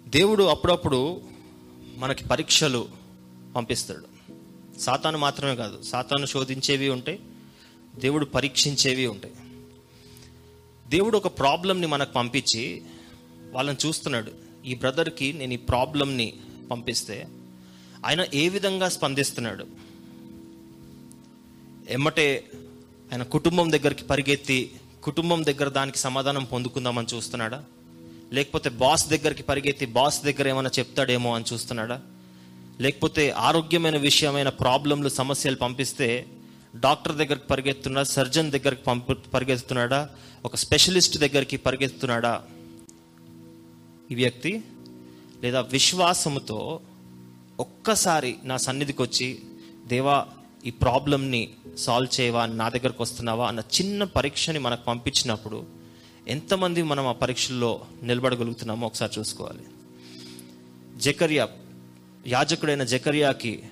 దేవుడు అప్పుడప్పుడు మనకి పరీక్షలు పంపిస్తాడు. సాతాను మాత్రమే కాదు సాతాను శోధించేవి ఉంటాయి దేవుడు పరీక్షించేవి ఉంటాయి. దేవుడు ఒక ప్రాబ్లంని మనకు పంపించి వాళ్ళని చూస్తున్నాడు. ఈ బ్రదర్కి నేను ఈ ప్రాబ్లంని పంపిస్తే ఆయన ఏ విధంగా స్పందిస్తున్నాడు? ఎమ్మటే ఆయన కుటుంబం దగ్గరికి పరిగెత్తి కుటుంబం దగ్గర దానికి సమాధానం పొందుకుందామని చూస్తున్నాడా? లేకపోతే బాస్ దగ్గరికి పరిగెత్తి బాస్ దగ్గర ఏమైనా చెప్తాడేమో అని చూస్తున్నాడా? లేకపోతే ఆరోగ్యమైన విషయమైన ప్రాబ్లంలు సమస్యలు పంపిస్తే డాక్టర్ దగ్గరికి పరిగెత్తున్నాడా సర్జన్ దగ్గరికి పంపు పరిగెత్తున్నాడా ఒక స్పెషలిస్ట్ దగ్గరికి పరిగెత్తున్నాడా ఈ వ్యక్తి? లేదా విశ్వాసముతో ఒక్కసారి నా సన్నిధికి వచ్చి దేవా ఈ ప్రాబ్లమ్ని సాల్వ్ చేయవా నా దగ్గరకు వస్తున్నావా? అన్న చిన్న పరీక్షని మనకు పంపించినప్పుడు ఎంతమంది మనం ఆ పరీక్షల్లో నిలబడగలుగుతున్నామో ఒకసారి చూసుకోవాలి. జకర్యా యాజకుడైన జకర్యాకి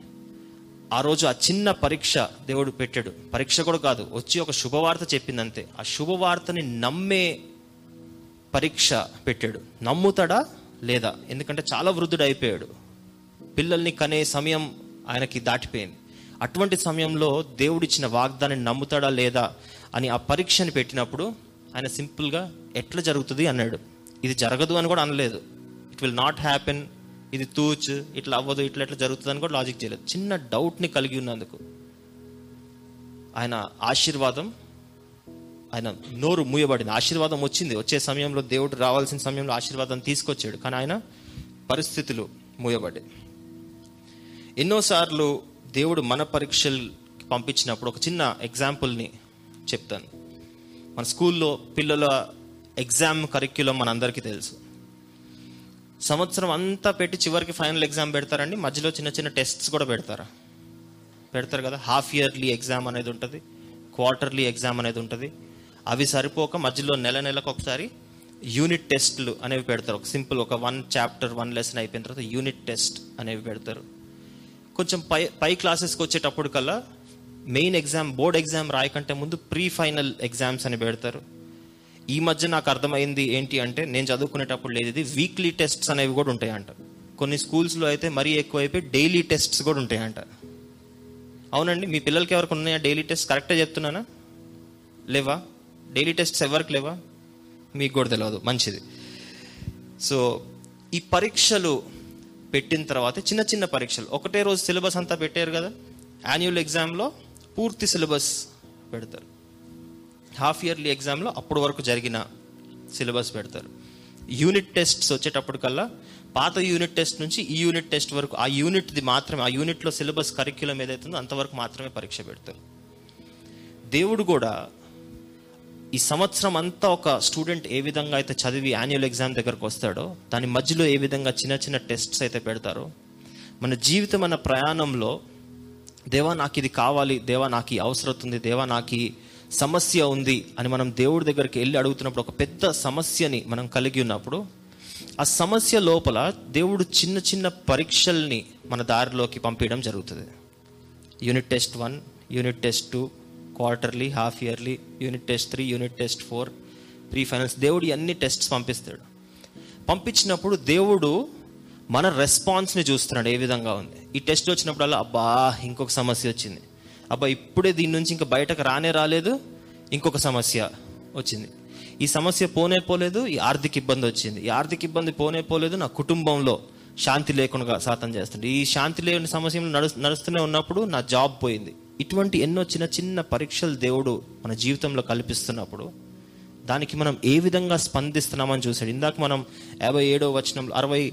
ఆ రోజు ఆ చిన్న పరీక్ష దేవుడు పెట్టాడు. పరీక్ష కూడా కాదు వచ్చి ఒక శుభవార్త చెప్పిందంతే. ఆ శుభవార్తని నమ్మే పరీక్ష పెట్టాడు. నమ్ముతాడా లేదా? ఎందుకంటే చాలా వృద్ధుడు అయిపోయాడు. పిల్లల్ని కనే సమయం ఆయనకి దాటిపోయింది. అటువంటి సమయంలో దేవుడిచ్చిన వాగ్దాన్ని నమ్ముతాడా లేదా అని ఆ పరీక్షని పెట్టినప్పుడు ఆయన సింపుల్గా ఎట్లా జరుగుతుంది అన్నాడు. ఇది జరగదు అని కూడా అనలేదు. ఇట్ విల్ నాట్ హ్యాపెన్ ఇది తూచ్ ఇట్లా అవ్వదు ఇట్లా ఎట్లా జరుగుతుంది అని కూడా లాజిక్ చేయలేదు. చిన్న డౌట్ని కలిగి ఉన్నందుకు ఆయన ఆశీర్వాదం ఆయన నోరు మూయబడింది. ఆశీర్వాదం వచ్చింది. వచ్చే సమయంలో దేవుడు రావాల్సిన సమయంలో ఆశీర్వాదం తీసుకొచ్చాడు. కానీ ఆయన పరిస్థితులు మూయబడ్డాయి. ఎన్నోసార్లు దేవుడు మన పరీక్షలు పంపించినప్పుడు ఒక చిన్న ఎగ్జాంపుల్ని చెప్తాను. మన స్కూల్లో పిల్లల ఎగ్జామ్ కరిక్యులం మనందరికీ తెలుసు. సంవత్సరం అంతా పెట్టి చివరికి ఫైనల్ ఎగ్జామ్ పెడతారండి. మధ్యలో చిన్న చిన్న టెస్ట్స్ కూడా పెడతారా. పెడతారు కదా హాఫ్ ఇయర్లీ ఎగ్జామ్ అనేది ఉంటుంది క్వార్టర్లీ ఎగ్జామ్ అనేది ఉంటుంది. అవి సరిపోక మధ్యలో నెల నెలకు ఒకసారి యూనిట్ టెస్ట్లు అనేవి పెడతారు. ఒక సింపుల్ ఒక వన్ చాప్టర్ వన్ లెసన్ అయిపోయిన తర్వాత యూనిట్ టెస్ట్ అనేవి పెడతారు. కొంచెం పై పై క్లాసెస్కి వచ్చేటప్పుడు కల్లా మెయిన్ ఎగ్జామ్ బోర్డ్ ఎగ్జామ్ రాయకంటే ముందు ప్రీ ఫైనల్ ఎగ్జామ్స్ అని పెడతారు. ఈ మధ్య నాకు అర్థమైంది ఏంటి అంటే నేను చదువుకునేటప్పుడు లేదు ఇది వీక్లీ టెస్ట్స్ అనేవి కూడా ఉంటాయంట. కొన్ని స్కూల్స్లో అయితే మరీ ఎక్కువైపోయి డైలీ టెస్ట్స్ కూడా ఉంటాయంట. అవునండి మీ పిల్లలకి ఎవరికి ఉన్నాయా డైలీ టెస్ట్ కరెక్టే చెప్తున్నానా? లేవా? డైలీ టెస్ట్స్ ఎవరికి లేవా? మీకు కూడా తెలియదు మంచిది. సో ఈ పరీక్షలు పెట్టిన తర్వాత చిన్న చిన్న పరీక్షలు. ఒకటే రోజు సిలబస్ అంతా పెట్టారు కదా? యాన్యువల్ ఎగ్జామ్లో పూర్తి సిలబస్ పెడతారు. హాఫ్ ఇయర్లీ ఎగ్జామ్లో అప్పటి వరకు జరిగిన సిలబస్ పెడతారు. యూనిట్ టెస్ట్స్ వచ్చేటప్పటికల్లా పాత యూనిట్ టెస్ట్ నుంచి ఈ యూనిట్ టెస్ట్ వరకు ఆ యూనిట్ది మాత్రమే ఆ యూనిట్లో సిలబస్ కరిక్యులం ఏదైతుందో అంతవరకు మాత్రమే పరీక్ష పెడతారు. దేవుడు కూడా ఈ సంవత్సరం అంతా ఒక స్టూడెంట్ ఏ విధంగా అయితే చదివి యాన్యువల్ ఎగ్జామ్ దగ్గరకు వస్తాడో దాని మధ్యలో ఏ విధంగా చిన్న చిన్న టెస్ట్స్ అయితే పెడతారో మన జీవితం అన్న ప్రయాణంలో దేవా నాకు ఇది కావాలి దేవా నాకు ఈ అవసరం ఉంది దేవా నాకు ఈ సమస్య ఉంది అని మనం దేవుడి దగ్గరికి వెళ్ళి అడుగుతున్నప్పుడు ఒక పెద్ద సమస్యని మనం కలిగి ఉన్నప్పుడు ఆ సమస్య లోపల దేవుడు చిన్న చిన్న పరీక్షల్ని మన దారిలోకి పంపించడం జరుగుతుంది. Unit test one unit test two quarterly half yearly unit test three unit test four pre finals దేవుడు అన్ని టెస్ట్స్ పంపిస్తాడు? పంపించినప్పుడు దేవుడు మన రెస్పాన్స్ని చూస్తున్నాడు ఏ విధంగా ఉంది? ఈ టెస్ట్ వచ్చినప్పుడల్లా అబ్బా ఇంకొక సమస్య వచ్చింది. అబ్బా ఇప్పుడే దీని నుంచి ఇంకా బయటకు రానే రాలేదు ఇంకొక సమస్య వచ్చింది. ఈ సమస్య పోనే పోలేదు ఈ ఆర్థిక ఇబ్బంది వచ్చింది. ఈ ఆర్థిక ఇబ్బంది పోనే పోలేదు నా కుటుంబంలో శాంతి లేకుండా సాతం చేస్తుంది ఈ శాంతి లేని సమస్యలు నడు నడుస్తూనే ఉన్నప్పుడు నా జాబ్ పోయింది. ఇటువంటి ఎన్నో చిన్న చిన్న పరీక్షలు దేవుడు మన జీవితంలో కల్పిస్తున్నప్పుడు దానికి మనం ఏ విధంగా స్పందిస్తున్నామని చూసాడు ఇందాక మనం యాభై ఏడో వచనంలో అరవై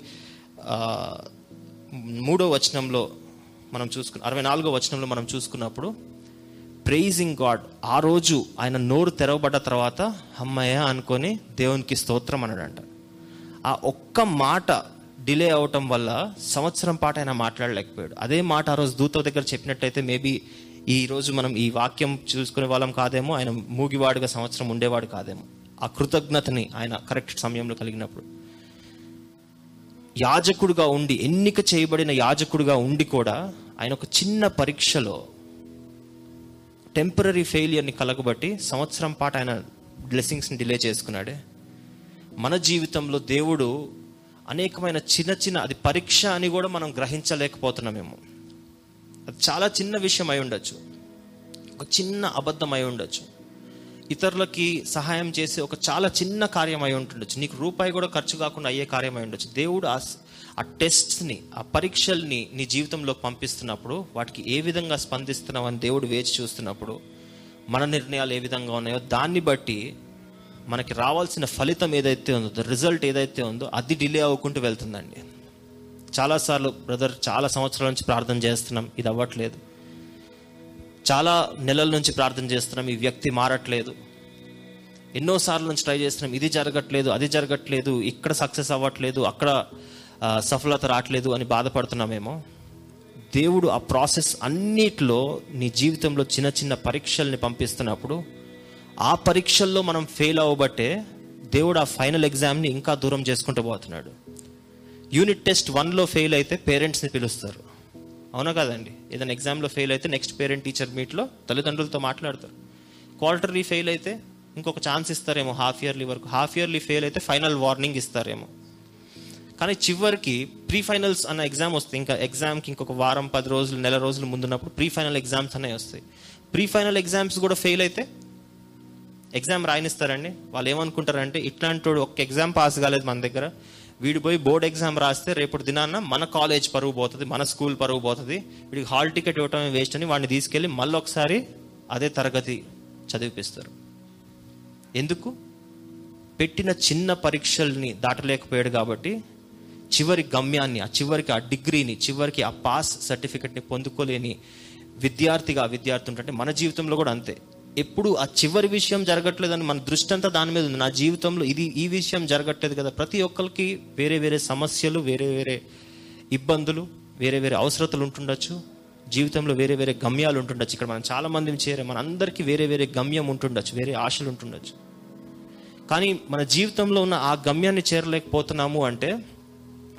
మూడో వచనంలో మనం చూసుకున్న అరవై నాలుగో వచనంలో మనం చూసుకున్నప్పుడు ప్రేజింగ్ గాడ్ ఆ రోజు ఆయన నోరు తెరవబడ్డ తర్వాత అమ్మయ్య అనుకొని దేవునికి స్తోత్రం అన్నాడంట. ఆ ఒక్క మాట డిలే అవటం వల్ల సంవత్సరం పాటు ఆయన మాట్లాడలేకపోయాడు. అదే మాట ఆ రోజు దూత దగ్గర చెప్పినట్టయితే మేబీ ఈ రోజు మనం ఈ వాక్యం చూసుకునే వాళ్ళం కాదేమో ఆయన మూగివాడుగా సంవత్సరం ఉండేవాడు కాదేమో. ఆ కృతజ్ఞతని ఆయన కరెక్ట్ సమయంలో కలిగినప్పుడు. యాజకుడుగా ఉండి ఎన్నిక చేయబడిన యాజకుడుగా ఉండి కూడా ఆయన ఒక చిన్న పరీక్షలో టెంపరీ ఫెయిలియర్ని కలగబట్టి సంవత్సరం పాటు ఆయన బ్లెస్సింగ్స్ని డిలే చేసుకున్నాడే. మన జీవితంలో దేవుడు అనేకమైన చిన్న చిన్న అది పరీక్ష అని కూడా మనం గ్రహించలేకపోతున్నామేమో. చాలా చిన్న విషయం అయి ఉండొచ్చు. ఒక చిన్న అబద్ధం అయి ఉండొచ్చు. ఇతరులకి సహాయం చేసే ఒక చాలా చిన్న కార్యం అయి ఉంటుండొచ్చు. నీకు రూపాయి కూడా ఖర్చు కాకుండా అయ్యే కార్యం అయి ఉండొచ్చు. దేవుడు ఆ ఆ టెస్ట్స్ని ఆ పరీక్షల్ని నీ జీవితంలోకి పంపిస్తున్నప్పుడు వాటికి ఏ విధంగా స్పందిస్తున్నావని అని దేవుడు వేచి చూస్తున్నప్పుడు మన నిర్ణయాలు ఏ విధంగా ఉన్నాయో దాన్ని బట్టి మనకి రావాల్సిన ఫలితం ఏదైతే ఉందో రిజల్ట్ ఏదైతే ఉందో అది డిలే అవ్వకుంటూ వెళ్తుందండి. చాలాసార్లు బ్రదర్ చాలా సంవత్సరాల నుంచి ప్రార్థన చేస్తున్నాం. ఇది అవ్వట్లేదు. చాలా నెలల నుంచి ప్రార్థన చేస్తున్నాం. ఈ వ్యక్తి మారట్లేదు. ఎన్నోసార్లు నుంచి ట్రై చేస్తున్నాం. ఇది జరగట్లేదు అది జరగట్లేదు ఇక్కడ సక్సెస్ అవ్వట్లేదు అక్కడ సఫలత రావట్లేదు అని బాధపడుతున్నామేమో. దేవుడు ఆ ప్రాసెస్ అన్నిట్లో నీ జీవితంలో చిన్న చిన్న పరీక్షల్ని పంపిస్తున్నప్పుడు ఆ పరీక్షల్లో మనం ఫెయిల్ అవ్వబట్టే దేవుడు ఆ ఫైనల్ ఎగ్జామ్ని ఇంకా దూరం చేసుకుంటూ పోతున్నాడు. యూనిట్ టెస్ట్ వన్లో ఫెయిల్ అయితే పేరెంట్స్ని పిలుస్తారు. అవునా కదండి? ఏదైనా ఎగ్జామ్లో ఫెయిల్ అయితే నెక్స్ట్ పేరెంట్ టీచర్ మీట్లో తల్లిదండ్రులతో మాట్లాడతారు. క్వార్టర్లీ ఫెయిల్ అయితే ఇంకొక ఛాన్స్ ఇస్తారేమో హాఫ్ ఇయర్లీ వరకు. హాఫ్ ఇయర్లీ ఫెయిల్ అయితే ఫైనల్ వార్నింగ్ ఇస్తారేమో. కానీ చివరికి ప్రీ ఫైనల్స్ అన్న ఎగ్జామ్ వస్తే ఇంకా ఎగ్జామ్కి ఇంకొక వారం పది రోజులు నెల రోజులు ముందున్నప్పుడు ప్రీ ఫైనల్ ఎగ్జామ్స్ అనేవి వస్తాయి. ప్రీ ఫైనల్ ఎగ్జామ్స్ కూడా ఫెయిల్ అయితే ఎగ్జామ్ రాయనిస్తారండి. వాళ్ళు ఏమనుకుంటారంటే ఇట్లాంటి ఒక ఒక్క ఎగ్జామ్ పాస్ కాలేదు మన దగ్గర. వీడు పోయి బోర్డ్ ఎగ్జామ్ రాస్తే రేపటి దినాన్న మన కాలేజ్ పరువు పోతుంది మన స్కూల్ పరువు పోతుంది. వీడికి హాల్ టికెట్ ఇవ్వటమే వేస్ట్ అని వాడిని తీసుకెళ్ళి మళ్ళీ ఒకసారి అదే తరగతి చదివిపిస్తారు. ఎందుకు? పెట్టిన చిన్న పరీక్షల్ని దాటలేకపోయాడు కాబట్టి చివరి గమ్యాన్ని ఆ చివరికి ఆ డిగ్రీని చివరికి ఆ పాస్ సర్టిఫికెట్ని పొందుకోలేని విద్యార్థిగా విద్యార్థి ఉంటే మన జీవితంలో కూడా అంతే. ఎప్పుడు ఆ చివరి విషయం జరగట్లేదని మన దృష్టి అంతా దాని మీద ఉంది. నా జీవితంలో ఇది ఈ విషయం జరగట్లేదు కదా. ప్రతి ఒక్కరికి వేరే వేరే సమస్యలు వేరే వేరే ఇబ్బందులు వేరే వేరే అవసరతలు ఉంటుండొచ్చు. జీవితంలో వేరే వేరే గమ్యాలు ఉంటుండొచ్చు. ఇక్కడ మనం చాలా మందిని చేరే మన అందరికీ వేరే వేరే గమ్యం ఉంటుండొచ్చు వేరే ఆశలు ఉంటుండొచ్చు. కానీ మన జీవితంలో ఉన్న ఆ గమ్యాన్ని చేరలేకపోతున్నాము అంటే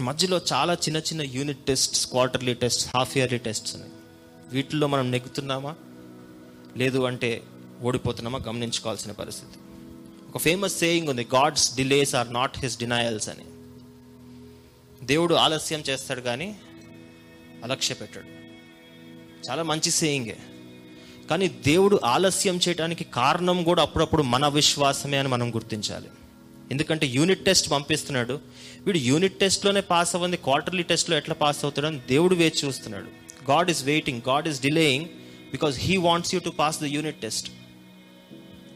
మధ్యలో చాలా చిన్న చిన్న unit tests quarterly test half yearly tests ఉన్నాయి. వీటిల్లో మనం నెగ్గుతున్నామా? లేదు అంటే ఓడిపోతున్నామా గమనించుకోవాల్సిన పరిస్థితి. ఒక ఫేమస్ సేయింగ్ ఉంది God's delays are not his denials అని. దేవుడు ఆలస్యం చేస్తాడు కానీ అలక్ష్య పెట్టాడు చాలా మంచి సేయింగే కానీ దేవుడు ఆలస్యం చేయడానికి కారణం కూడా అప్పుడప్పుడు మన విశ్వాసమే అని మనం గుర్తించాలి. ఎందుకంటే యూనిట్ టెస్ట్ పంపిస్తున్నాడు. వీడు యూనిట్ టెస్ట్లోనే పాస్ అవ్వంది క్వార్టర్లీ టెస్ట్లో ఎట్లా పాస్ అవుతాడని దేవుడు వేచి చూస్తున్నాడు. God is waiting God is delaying because he wants you to pass the unit test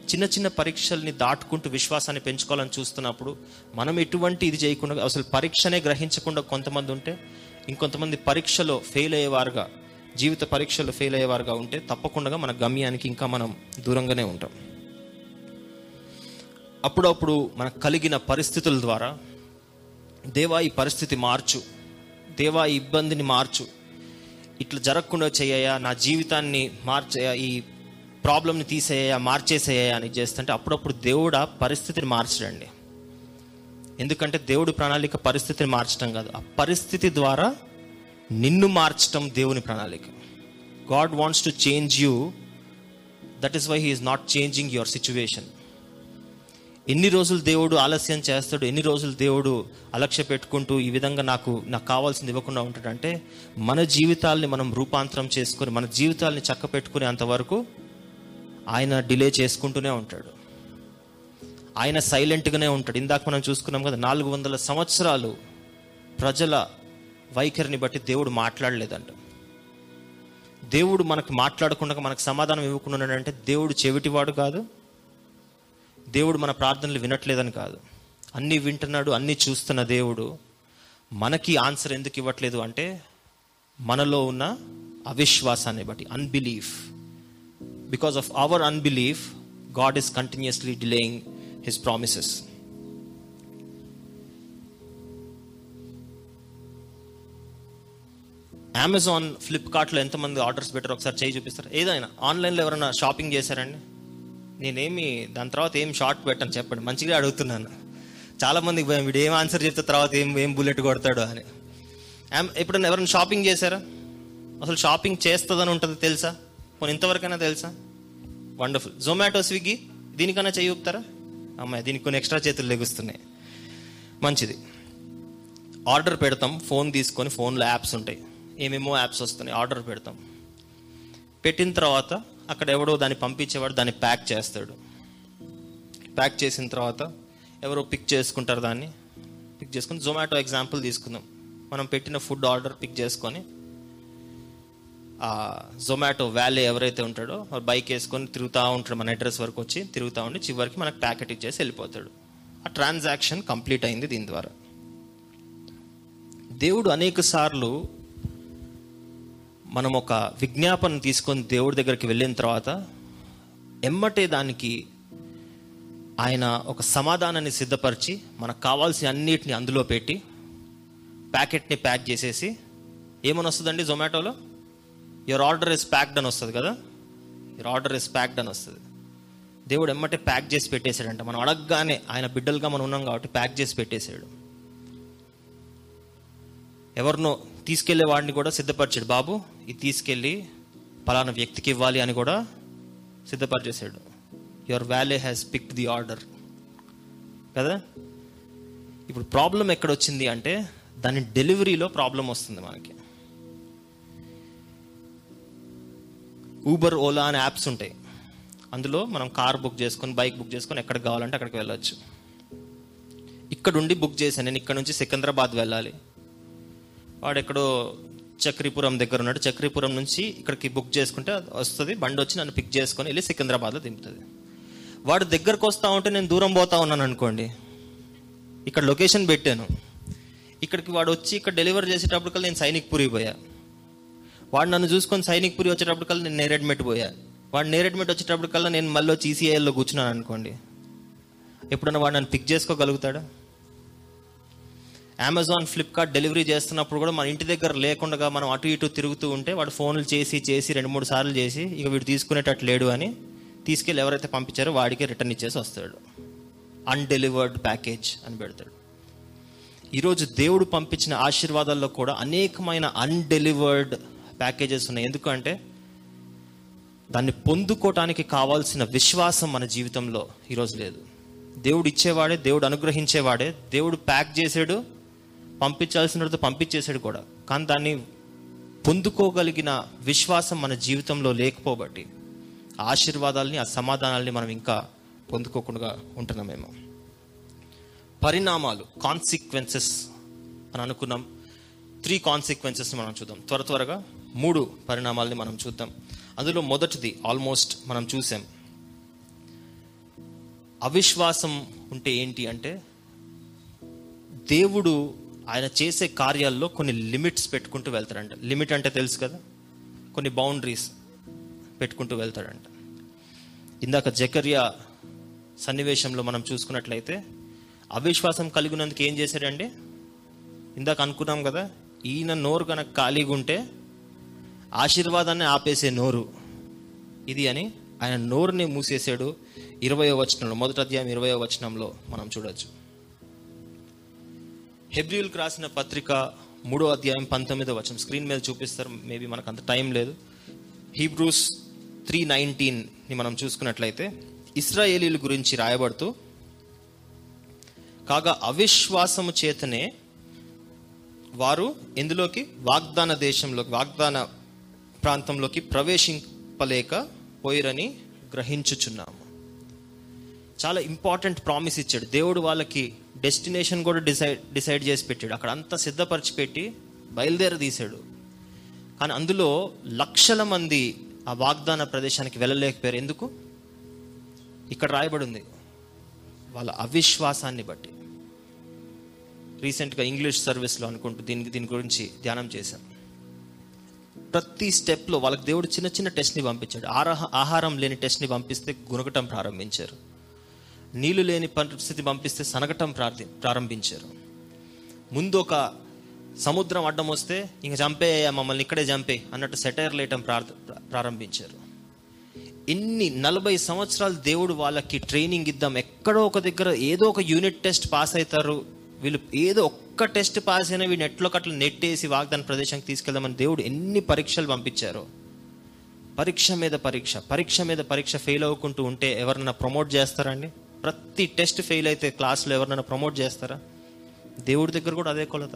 చిన్న చిన్న పరీక్షల్ని దాటుకుంటూ విశ్వాసాన్ని పెంచుకోవాలని చూస్తున్నప్పుడు మనం ఎటువంటి ఇది చేయకుండా అసలు పరీక్షనే గ్రహించకుండా కొంతమంది ఉంటే ఇంకొంతమంది పరీక్షలో ఫెయిల్ అయ్యేవారుగా జీవిత పరీక్షలో ఫెయిల్ అయ్యేవారుగా ఉంటే తప్పకుండా మన గమ్యానికి ఇంకా మనం దూరంగానే ఉంటాం. అప్పుడప్పుడు మనకు కలిగిన పరిస్థితుల ద్వారా దేవా ఈ పరిస్థితి మార్చు దేవా ఈ ఇబ్బందిని మార్చు ఇట్లా జరగకుండా చేయ నా జీవితాన్ని మార్చే ఈ ప్రాబ్లమ్ని తీసేయా మార్చేసేయా అని చేస్తుంటే అప్పుడప్పుడు దేవుడు ఆ పరిస్థితిని మార్చడండి. ఎందుకంటే దేవుడి ప్రణాళిక పరిస్థితిని మార్చడం కాదు. ఆ పరిస్థితి ద్వారా నిన్ను మార్చడం దేవుని ప్రణాళిక. God wants to change you that is why he is not changing your situation ఎన్ని రోజులు దేవుడు ఆలస్యం చేస్తాడు ఎన్ని రోజులు దేవుడు అలక్ష్య పెట్టుకుంటూ ఈ విధంగా నాకు నాకు కావాల్సింది ఇవ్వకుండా ఉంటాడంటే మన జీవితాల్ని మనం రూపాంతరం చేసుకొని మన జీవితాల్ని చక్క పెట్టుకునే అంతవరకు ఆయన డిలే చేసుకుంటూనే ఉంటాడు. ఆయన సైలెంట్గానే ఉంటాడు. ఇందాక మనం చూసుకున్నాం కదా నాలుగు వందల సంవత్సరాలు ప్రజల వైఖరిని బట్టి దేవుడు మాట్లాడలేదంట. దేవుడు మనకు మాట్లాడకుండా మనకు సమాధానం ఇవ్వకుండా అంటే దేవుడు చెవిటివాడు కాదు. దేవుడు మన ప్రార్థనలు వినట్లేదని కాదు. అన్నీ వింటున్నాడు అన్నీ చూస్తున్న దేవుడు మనకి ఆన్సర్ ఎందుకు ఇవ్వట్లేదు అంటే మనలో ఉన్న అవిశ్వాసాన్ని బట్టి unbelief because of our unbelief God is continuously delaying his promises Amazon ఫ్లిప్కార్ట్లో ఎంతమంది ఆర్డర్స్ పెట్టారు ఒకసారి చేయి చూపిస్తారు? ఏదైనా. ఆన్లైన్లో ఎవరైనా షాపింగ్ చేశారండి? నేనేమి దాని తర్వాత ఏం షార్ట్ పెట్టాను చెప్పండి. మంచిగా అడుగుతున్నాను. చాలా మందికి భయం వీడు ఏం ఆన్సర్ చెప్తే తర్వాత ఏం ఏం బుల్లెట్ కొడతాడు అని. ఎప్పుడైనా ఎవరైనా షాపింగ్ చేశారా? అసలు షాపింగ్ చేస్తుందని ఉంటుంది తెలుసా? పోనీ ఇంతవరకైనా తెలుసా? వండర్ఫుల్. జొమాటో స్విగ్గీ దీనికన్నా చేయి ఊపుతారా? అమ్మాయి దీనికి కొన్ని ఎక్స్ట్రా చేతులు లెగుస్తున్నాయి. మంచిది. ఆర్డర్ పెడతాం ఫోన్ తీసుకొని ఫోన్లో యాప్స్ ఉంటాయి. ఏమేమో యాప్స్ వస్తున్నాయి ఆర్డర్ పెడతాం. పెట్టిన తర్వాత అక్కడ ఎవడో దాన్ని పంపించేవాడు దాన్ని ప్యాక్ చేస్తాడు. ప్యాక్ చేసిన తర్వాత ఎవరో పిక్ చేసుకుంటారు దాన్ని. పిక్ చేసుకుని జొమాటో ఎగ్జాంపుల్ తీసుకుందాం. మనం పెట్టిన ఫుడ్ ఆర్డర్ పిక్ చేసుకొని ఆ జొమాటో వ్యాలీ ఎవరైతే ఉంటాడో బైక్ వేసుకొని తిరుగుతూ ఉంటాడు. మన అడ్రస్ వరకు వచ్చి తిరుగుతూ ఉండి చివరికి మనకు ప్యాకెట్ ఇచ్చేసి వెళ్ళిపోతాడు. ఆ ట్రాన్సాక్షన్ కంప్లీట్ అయింది దీని ద్వారా. దేవుడు అనేక సార్లు మనం ఒక విజ్ఞాపన తీసుకొని దేవుడి దగ్గరికి వెళ్ళిన తర్వాత ఎమ్మటే దానికి ఆయన ఒక సమాధానాన్ని సిద్ధపరిచి మనకు కావాల్సిన అన్నిటిని అందులో పెట్టి ప్యాకెట్ని ప్యాక్ చేసేసి ఏమని వస్తుందండి జొమాటోలో యువర్ ఆర్డర్ ఇస్ ప్యాక్డ్ అని వస్తుంది కదా? యువర్ ఆర్డర్ ఇస్ ప్యాక్డ్ అని వస్తుంది. దేవుడు ఎమ్మటే ప్యాక్ చేసి పెట్టేశాడంట. మనం అడగగానే ఆయన బిడ్డలుగా మనం ఉన్నాం కాబట్టి ప్యాక్ చేసి పెట్టేశాడు. ఎవరినో తీసుకెళ్ళే వాడిని కూడా సిద్ధపరిచాడు. బాబు ఇది తీసుకెళ్ళి పలానా వ్యక్తికి ఇవ్వాలి అని కూడా సిద్ధపరిచేశాడు. Your valley has pick the order కదా? ఇప్పుడు ప్రాబ్లం ఎక్కడ వచ్చింది అంటే దాని డెలివరీలో ప్రాబ్లం వస్తుంది మనకి. ఊబర్ ఓలా అనే యాప్స్ ఉంటాయి. అందులో మనం కార్ బుక్ చేసుకొని బైక్ బుక్ చేసుకొని ఎక్కడికి కావాలంటే అక్కడికి వెళ్ళొచ్చు. ఇక్కడ ఉండి బుక్ చేశాను. నేను ఇక్కడ నుంచి సికింద్రాబాద్ వెళ్ళాలి. వాడు ఎక్కడో చక్రీపురం దగ్గర ఉన్నాడు. చక్రీపురం నుంచి ఇక్కడికి బుక్ చేసుకుంటే అది వస్తుంది. బండి వచ్చి నన్ను పిక్ చేసుకొని వెళ్ళి సికింద్రాబాద్లో దింపుతుంది. వాడు దగ్గరకు వస్తా ఉంటే నేను దూరం పోతా ఉన్నాను అనుకోండి. ఇక్కడ లొకేషన్ పెట్టాను. ఇక్కడికి వాడు వచ్చి ఇక్కడ డెలివరీ చేసేటప్పటికల్లా నేను సైనిక్ పూరిపోయా వాడు నన్ను చూసుకొని సైనిక్ పురి వచ్చేటప్పటికల్లా నేను నేరెడ్మెట్ పోయా. వాడు నేరెడ్మెట్ వచ్చేటప్పటికల్లా నేను మళ్ళీ వచ్చి ఈసీఐఎల్లో కూర్చున్నాను అనుకోండి. ఎప్పుడన్నా వాడు నన్ను పిక్ చేసుకోగలుగుతాడా? అమెజాన్ ఫ్లిప్కార్ట్ డెలివరీ చేస్తున్నప్పుడు కూడా మన ఇంటి దగ్గర లేకుండా మనం అటు ఇటు తిరుగుతూ ఉంటే వాడు ఫోన్లు చేసి చేసి రెండు మూడు సార్లు చేసి ఇక వీడు తీసుకునేటట్టు లేడు అని తీసుకెళ్ళి ఎవరైతే పంపించారో వాడికే రిటర్న్ ఇచ్చేసి వస్తాడు. అన్డెలివర్డ్ ప్యాకేజ్ అని పెడతాడు. ఈరోజు దేవుడు పంపించిన ఆశీర్వాదాల్లో కూడా అనేకమైన అన్డెలివర్డ్ ప్యాకేజెస్ ఉన్నాయి. ఎందుకంటే దాన్ని పొందుకోవటానికి కావాల్సిన విశ్వాసం మన జీవితంలో ఈరోజు లేదు. దేవుడు ఇచ్చేవాడే దేవుడు అనుగ్రహించేవాడే దేవుడు ప్యాక్ చేసాడు పంపించాల్సిన పంపించేశాడు కూడా. కానీ దాన్ని పొందుకోగలిగిన విశ్వాసం మన జీవితంలో లేకపోబట్టి ఆశీర్వాదాలని ఆ సమాధానాల్ని మనం ఇంకా పొందుకోకుండా ఉంటున్నామేమో. పరిణామాలు కాన్సిక్వెన్సెస్ అని అనుకున్నాం. త్రీ కాన్సిక్వెన్సెస్ మనం చూద్దాం. త్వర త్వరగా మూడు పరిణామాలని మనం చూద్దాం. అందులో మొదటిది ఆల్మోస్ట్ మనం చూసాం. అవిశ్వాసం ఉంటే ఏంటి అంటే దేవుడు ఆయన చేసే కార్యాల్లో కొన్ని లిమిట్స్ పెట్టుకుంటూ వెళ్తాడంట. లిమిట్ అంటే తెలుసు కదా? కొన్ని బౌండరీస్ పెట్టుకుంటూ వెళ్తాడంట. ఇందాక జకర్యా సన్నివేశంలో మనం చూసుకున్నట్లయితే అవిశ్వాసం కలిగినందుకు ఏం చేశాడండి? ఇందాక అనుకున్నాం కదా ఈయన నోరు కనుక ఖాళీగా ఉంటే ఆశీర్వాదాన్ని ఆపేసే నోరు. ఇది అని ఆయన నోరుని మూసేసాడు ఇరవయో వచనంలో. మొదటి అధ్యాయం ఇరవయో వచనంలో మనం చూడొచ్చు. హెబ్రియుల్కి రాసిన పత్రిక మూడో అధ్యాయం పంతొమ్మిదో వచనం. స్క్రీన్ మీద చూపిస్తారు మేబీ మనకు అంత టైం లేదు. హీబ్రూస్ త్రీ నైన్టీన్ని మనం చూసుకున్నట్లయితే ఇస్రాయేలీల గురించి రాయబడుతూ కాగా అవిశ్వాసము చేతనే వారు ఎందులోకి వాగ్దాన దేశంలోకి వాగ్దాన ప్రాంతంలోకి ప్రవేశింపలేక పోయిరని గ్రహించుచున్నాము. చాలా ఇంపార్టెంట్ ప్రామిస్ ఇచ్చాడు. దేవుడు వాళ్ళకి డెస్టినేషన్ కూడా డిసైడ్ డిసైడ్ చేసి పెట్టాడు. అక్కడ అంతా సిద్ధపరిచి పెట్టి బయలుదేర తీశాడు. కానీ అందులో లక్షల మంది ఆ వాగ్దాన ప్రదేశానికి వెళ్ళలేకపోయారు. ఎందుకు? ఇక్కడ రాయబడి ఉంది. వాళ్ళ అవిశ్వాసాన్ని బట్టి. రీసెంట్గా ఇంగ్లీష్ సర్వీస్లో అనుకుంటూ దీనికి దీని గురించి ధ్యానం చేశాం. ప్రతి స్టెప్లో వాళ్ళకి దేవుడు చిన్న చిన్న టెస్ట్ని పంపించాడు. ఆహార ఆహారం లేని టెస్ట్ని పంపిస్తే గునగటం ప్రారంభించారు. నీళ్ళు లేని పరిస్థితి పంపిస్తే సనగటం ప్రార్థి ప్రారంభించారు. ముందు ఒక సముద్రం అడ్డం వస్తే ఇంక చంపేయ్యా మమ్మల్ని ఇక్కడే చంపే అన్నట్టు సెటైర్ లేయటం ప్రార్థ ప్రారంభించారు. ఇన్ని నలభై సంవత్సరాలు దేవుడు వాళ్ళకి ట్రైనింగ్ ఇద్దాం. ఎక్కడో ఒక దగ్గర ఏదో ఒక యూనిట్ టెస్ట్ పాస్ అవుతారు. వీళ్ళు ఏదో ఒక్క టెస్ట్ పాస్ అయినా వీడిని ఎట్లో కట్ల నెట్టేసి వాగ్దాన ప్రదేశానికి తీసుకెళ్దామని దేవుడు ఎన్ని పరీక్షలు పంపించారు. పరీక్ష మీద పరీక్ష పరీక్ష మీద పరీక్ష ఫెయిల్ అవ్వకుంటూ ఉంటే ఎవరన్నా ప్రమోట్ చేస్తారండి ప్రతి టెస్ట్ ఫెయిల్ అయితే క్లాస్లో ఎవరినైనా ప్రమోట్ చేస్తారా? దేవుడి దగ్గర కూడా అదే కొలత.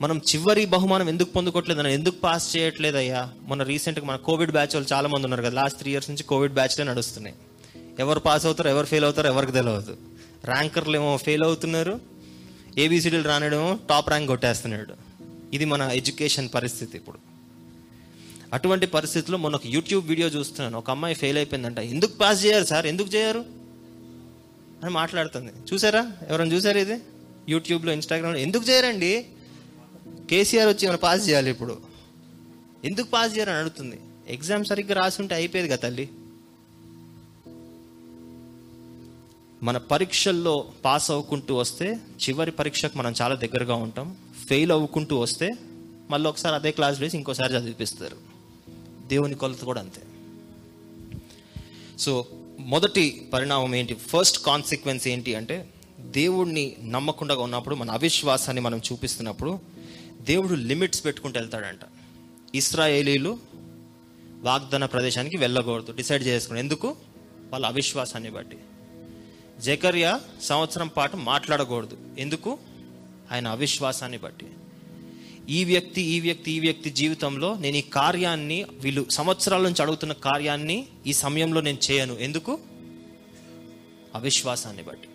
మనం చివరి బహుమానం ఎందుకు పొందుకోవట్లేదు అని ఎందుకు పాస్ చేయట్లేదయ్యా? మన రీసెంట్గా మన కోవిడ్ బ్యాచ్ వాళ్ళు చాలా మంది ఉన్నారు కదా లాస్ట్ త్రీ ఇయర్స్ నుంచి కోవిడ్ బ్యాచ్లే నడుస్తున్నాయి. ఎవరు పాస్ అవుతారో ఎవరు ఫెయిల్ అవుతారో ఎవరికి తెలియదు ర్యాంకర్లు ఏమో ఫెయిల్ అవుతున్నారు. ఏబీసీడీలు రానడేమో టాప్ ర్యాంక్ కొట్టేస్తున్నాడు. ఇది మన ఎడ్యుకేషన్ పరిస్థితి ఇప్పుడు. అటువంటి పరిస్థితుల్లో మొన్న ఒక యూట్యూబ్ వీడియో చూస్తున్నాను. ఒక అమ్మాయి ఫెయిల్ అయిపోయిందంట. ఎందుకు పాస్ చేయరు సార్? ఎందుకు చేయరు? అని మాట్లాడుతుంది. చూసారా? ఎవరైనా చూసారా ఇది? యూట్యూబ్లో ఇన్స్టాగ్రామ్లో ఎందుకు చేయరండి? కేసీఆర్ వచ్చి ఏమైనా పాస్ చేయాలి ఇప్పుడు? ఎందుకు పాస్ చేయరని అడుగుతుంది. ఎగ్జామ్ సరిగ్గా రాసి ఉంటే అయిపోయేది కదా తల్లి. మన పరీక్షల్లో పాస్ అవ్వకుంటూ వస్తే చివరి పరీక్షకు మనం చాలా దగ్గరగా ఉంటాం. ఫెయిల్ అవ్వకుంటూ వస్తే మళ్ళీ ఒకసారి అదే క్లాస్ వేసి ఇంకోసారి చదివిపిస్తారు. దేవుని కొలత కూడా అంతే. సో మొదటి పరిణామం ఏంటి? ఫస్ట్ కాన్సిక్వెన్స్ ఏంటి అంటే దేవుడిని నమ్మకుండా ఉన్నప్పుడు మన అవిశ్వాసాన్ని మనం చూపిస్తున్నప్పుడు దేవుడు లిమిట్స్ పెట్టుకుంటూ వెళ్తాడంట. ఇస్రాయేలీలు వాగ్దాన ప్రదేశానికి వెళ్ళకూడదు డిసైడ్ చేసుకుని ఎందుకు? వాళ్ళ అవిశ్వాసాన్ని బట్టి. జకర్య సంవత్సరం పాటు మాట్లాడకూడదు. ఎందుకు? ఆయన అవిశ్వాసాన్ని బట్టి. ఈ వ్యక్తి ఈ వ్యక్తి ఈ వ్యక్తి జీవితంలో నేను ఈ కార్యాన్ని వీళ్ళు సంవత్సరాల నుంచి అడుగుతున్న కార్యాన్ని ఈ సమయంలో నేను చేయను. ఎందుకు? అవిశ్వాసాన్ని బట్టి.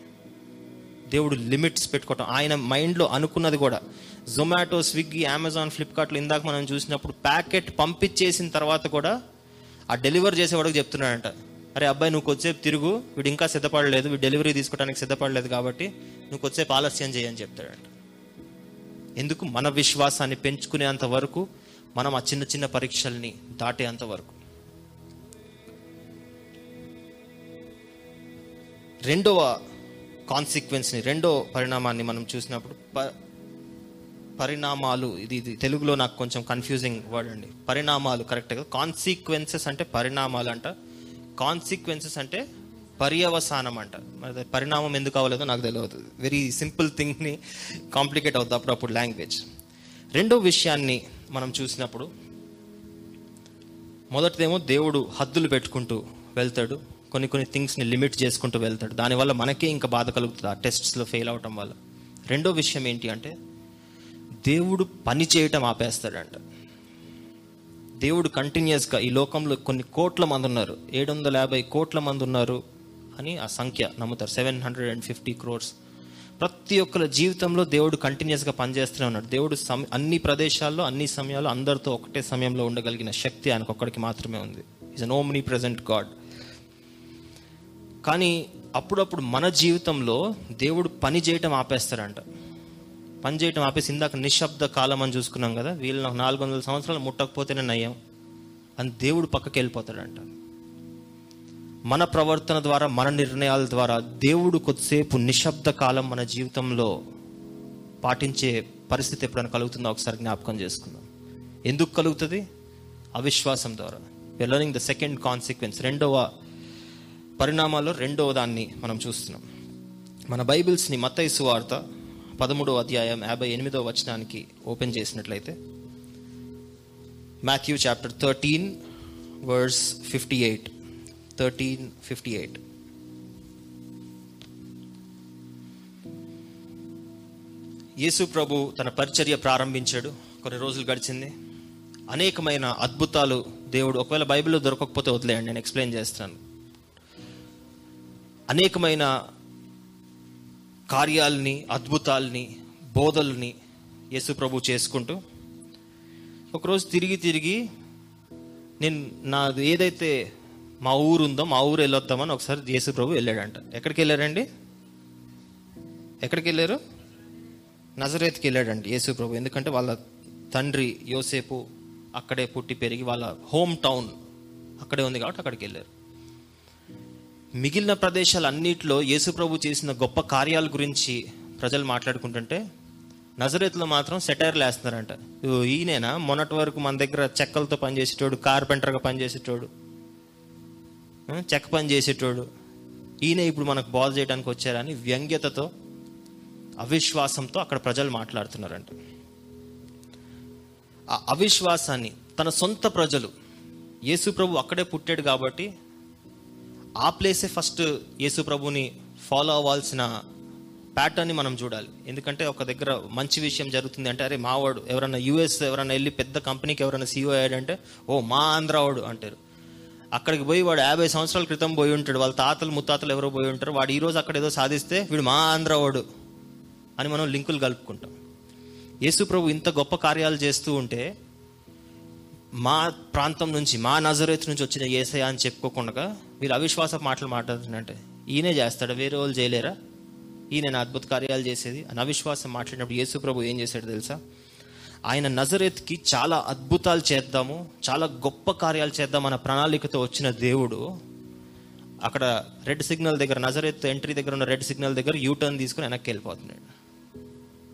దేవుడు లిమిట్స్ పెట్టుకోవటం. ఆయన మైండ్లో అనుకున్నది కూడా. జొమాటో స్విగ్గీ అమెజాన్ ఫ్లిప్కార్ట్లో ఇందాక మనం చూసినప్పుడు ప్యాకెట్ పంపించేసిన తర్వాత కూడా ఆ డెలివర్ చేసేవాడికి చెప్తున్నాడంట. అరే అబ్బాయి నువ్వు కొద్దిసేపు తిరుగు. వీడు ఇంకా సిద్ధపడలేదు. వీడు డెలివరీ తీసుకోవడానికి సిద్ధపడలేదు కాబట్టి నువ్వు కొద్దిసేపు ఆలస్యం చేయని చెప్తాడంట. ఎందుకు? మన విశ్వాసాన్ని పెంచుకునేంత వరకు మనం ఆ చిన్న చిన్న పరీక్షల్ని దాటేంత వరకు. రెండవ కాన్సిక్వెన్స్ని రెండో పరిణామాన్ని మనం చూసినప్పుడు ప- పరిణామాలు ఇది ఇది తెలుగులో నాకు కొంచెం కన్ఫ్యూజింగ్ వర్డ్ అండి. పరిణామాలు కరెక్ట్గా కాన్సిక్వెన్సెస్ అంటే పరిణామాలు అంట కాన్సిక్వెన్సెస్ అంటే పర్యవసానం అంట. మరి పరిణామం ఎందుకు అవ్వలేదో నాకు తెలియదు వెరీ సింపుల్ థింగ్ని కాంప్లికేట్ అవుతుంది అప్పుడప్పుడు లాంగ్వేజ్ రెండో విషయాన్ని మనం చూసినప్పుడు మొదటిదేమో దేవుడు హద్దులు పెట్టుకుంటూ వెళ్తాడు. కొన్ని కొన్ని థింగ్స్ని లిమిట్ చేసుకుంటూ వెళ్తాడు. దానివల్ల మనకే ఇంకా బాధ కలుగుతుంది ఆ టెస్ట్స్లో ఫెయిల్ అవటం వల్ల. రెండో విషయం ఏంటి అంటే దేవుడు పని చేయటం ఆపేస్తాడంట. దేవుడు కంటిన్యూస్గా ఈ లోకంలో కొన్ని కోట్ల మంది ఉన్నారు. ఏడు వందల యాభై కోట్ల మంది ఉన్నారు అని ఆ సంఖ్య నమ్ముతారు. Seven hundred and fifty crores ప్రతి ఒక్కరి జీవితంలో దేవుడు కంటిన్యూస్గా పనిచేస్తూనే ఉన్నాడు. దేవుడు సమ అన్ని ప్రదేశాల్లో అన్ని సమయాల్లో అందరితో ఒకటే సమయంలో ఉండగలిగిన శక్తి ఆయనకు ఒక్కడికి మాత్రమే ఉంది. Is an omnipresent God కానీ అప్పుడప్పుడు మన జీవితంలో దేవుడు పని చేయటం ఆపేస్తారంట పని చేయటం ఆపేసి ఇందాక నిశ్శబ్ద కాలం అని చూసుకున్నాం కదా వీళ్ళు నాకు నాలుగు వందల సంవత్సరాలు ముట్టకపోతేనే నయ్యాం. అని దేవుడు పక్కకి వెళ్ళిపోతాడంట. మన ప్రవర్తన ద్వారా మన నిర్ణయాల ద్వారా దేవుడు కొద్దిసేపు నిశ్శబ్ద కాలం మన జీవితంలో పాటించే పరిస్థితి ఎప్పుడైనా కలుగుతుందో? ఒకసారి జ్ఞాపకం చేసుకుందాం. ఎందుకు కలుగుతుంది? అవిశ్వాసం ద్వారా. లర్నింగ్ ద సెకండ్ కాన్సిక్వెన్స్ రెండవ పరిణామాల్లో రెండవ దాన్ని మనం చూస్తున్నాం. మన బైబిల్స్ని మత్తయి వార్త పదమూడో అధ్యాయం యాభై ఎనిమిదో వచనానికి ఓపెన్ చేసినట్లయితే Matthew chapter thirteen verse fifty eight. Thirteen fifty eight. యేసు ప్రభు తన పరిచర్య ప్రారంభించాడు. కొన్ని రోజులు గడిచింది. అనేకమైన అద్భుతాలు దేవుడు ఒకవేళ బైబిల్లో దొరకకపోతే వదిలేయండి నేను ఎక్స్ప్లెయిన్ చేస్తాను. అనేకమైన కార్యాలని అద్భుతాల్ని బోధల్ని యేసు ప్రభు చేసుకుంటూ ఒకరోజు తిరిగి తిరిగి నేను నాది ఏదైతే మా ఊరు ఉందో మా ఊరు వెళ్ళొద్దామని ఒకసారి యేసు ప్రభు వెళ్ళాడంట. ఎక్కడికి వెళ్ళారండి? ఎక్కడికి వెళ్ళారు? నజరేత్కి వెళ్ళాడండి యేసు ప్రభు. ఎందుకంటే వాళ్ళ తండ్రి యోసేపు అక్కడే పుట్టి పెరిగి వాళ్ళ హోమ్ టౌన్ అక్కడే ఉంది కాబట్టి అక్కడికి వెళ్ళారు. మిగిలిన ప్రదేశాలన్నిటిలో యేసుప్రభు చేసిన గొప్ప కార్యాల గురించి ప్రజలు మాట్లాడుకుంటుంటే నజరేత్లో మాత్రం సెటైర్లు వేస్తున్నారంట. ఈయనైనా ఈయనేనా? మొన్నటి వరకు మన దగ్గర చెక్కలతో పనిచేసేటోడు కార్పెంటర్గా పనిచేసేటోడు చెక్క పని చేసేటోడు. ఈయన ఇప్పుడు మనకు బోధ చేయడానికి వచ్చారని వ్యంగ్యతతో అవిశ్వాసంతో అక్కడ ప్రజలు మాట్లాడుతున్నారంట. ఆ అవిశ్వాసాన్ని తన సొంత ప్రజలు యేసు ప్రభు అక్కడే పుట్టాడు కాబట్టి ఆ ప్లేసే ఫస్ట్ యేసు ప్రభుని ఫాలో అవ్వాల్సిన ప్యాటర్న్ని మనం చూడాలి. ఎందుకంటే ఒక దగ్గర మంచి విషయం జరుగుతుంది అంటే అరే మావాడు ఎవరైనా యూఎస్ ఎవరైనా వెళ్ళి పెద్ద కంపెనీకి ఎవరైనా సీఓ అయ్యాడంటే ఓ మా ఆంధ్రావాడు అంటారు. అక్కడికి పోయి వాడు యాభై సంవత్సరాల క్రితం పోయి ఉంటాడు. వాళ్ళ తాతలు ముత్తాతలు ఎవరో పోయి ఉంటారు. వాడు ఈరోజు అక్కడ ఏదో సాధిస్తే వీడు మా ఆంధ్రావాడు అని మనం లింకులు కలుపుకుంటాం. యేసు ప్రభు ఇంత గొప్ప కార్యాలు చేస్తూ ఉంటే మా ప్రాంతం నుంచి మా నజరేత్ నుంచి వచ్చిన ఏసయ అని చెప్పుకోకుండా మీరు అవిశ్వాస మాటలు మాట్లాడుతున్నట్టే. ఈయనే చేస్తాడు వేరే వాళ్ళు చేయలేరా? ఈయన అద్భుత కార్యాలు చేసేది. అని అవిశ్వాసం మాట్లాడినప్పుడు యేసు ప్రభు ఏం చేశాడు తెలుసా? ఆయన నజరేత్కి చాలా అద్భుతాలు చేద్దాము చాలా గొప్ప కార్యాలు చేద్దాం అన్న ప్రణాళికతో వచ్చిన దేవుడు అక్కడ రెడ్ సిగ్నల్ దగ్గర నజరేత్ ఎంట్రీ దగ్గర ఉన్న రెడ్ సిగ్నల్ దగ్గర యూ టర్న్ తీసుకుని వెనక్కి వెళ్ళిపోతున్నాడు.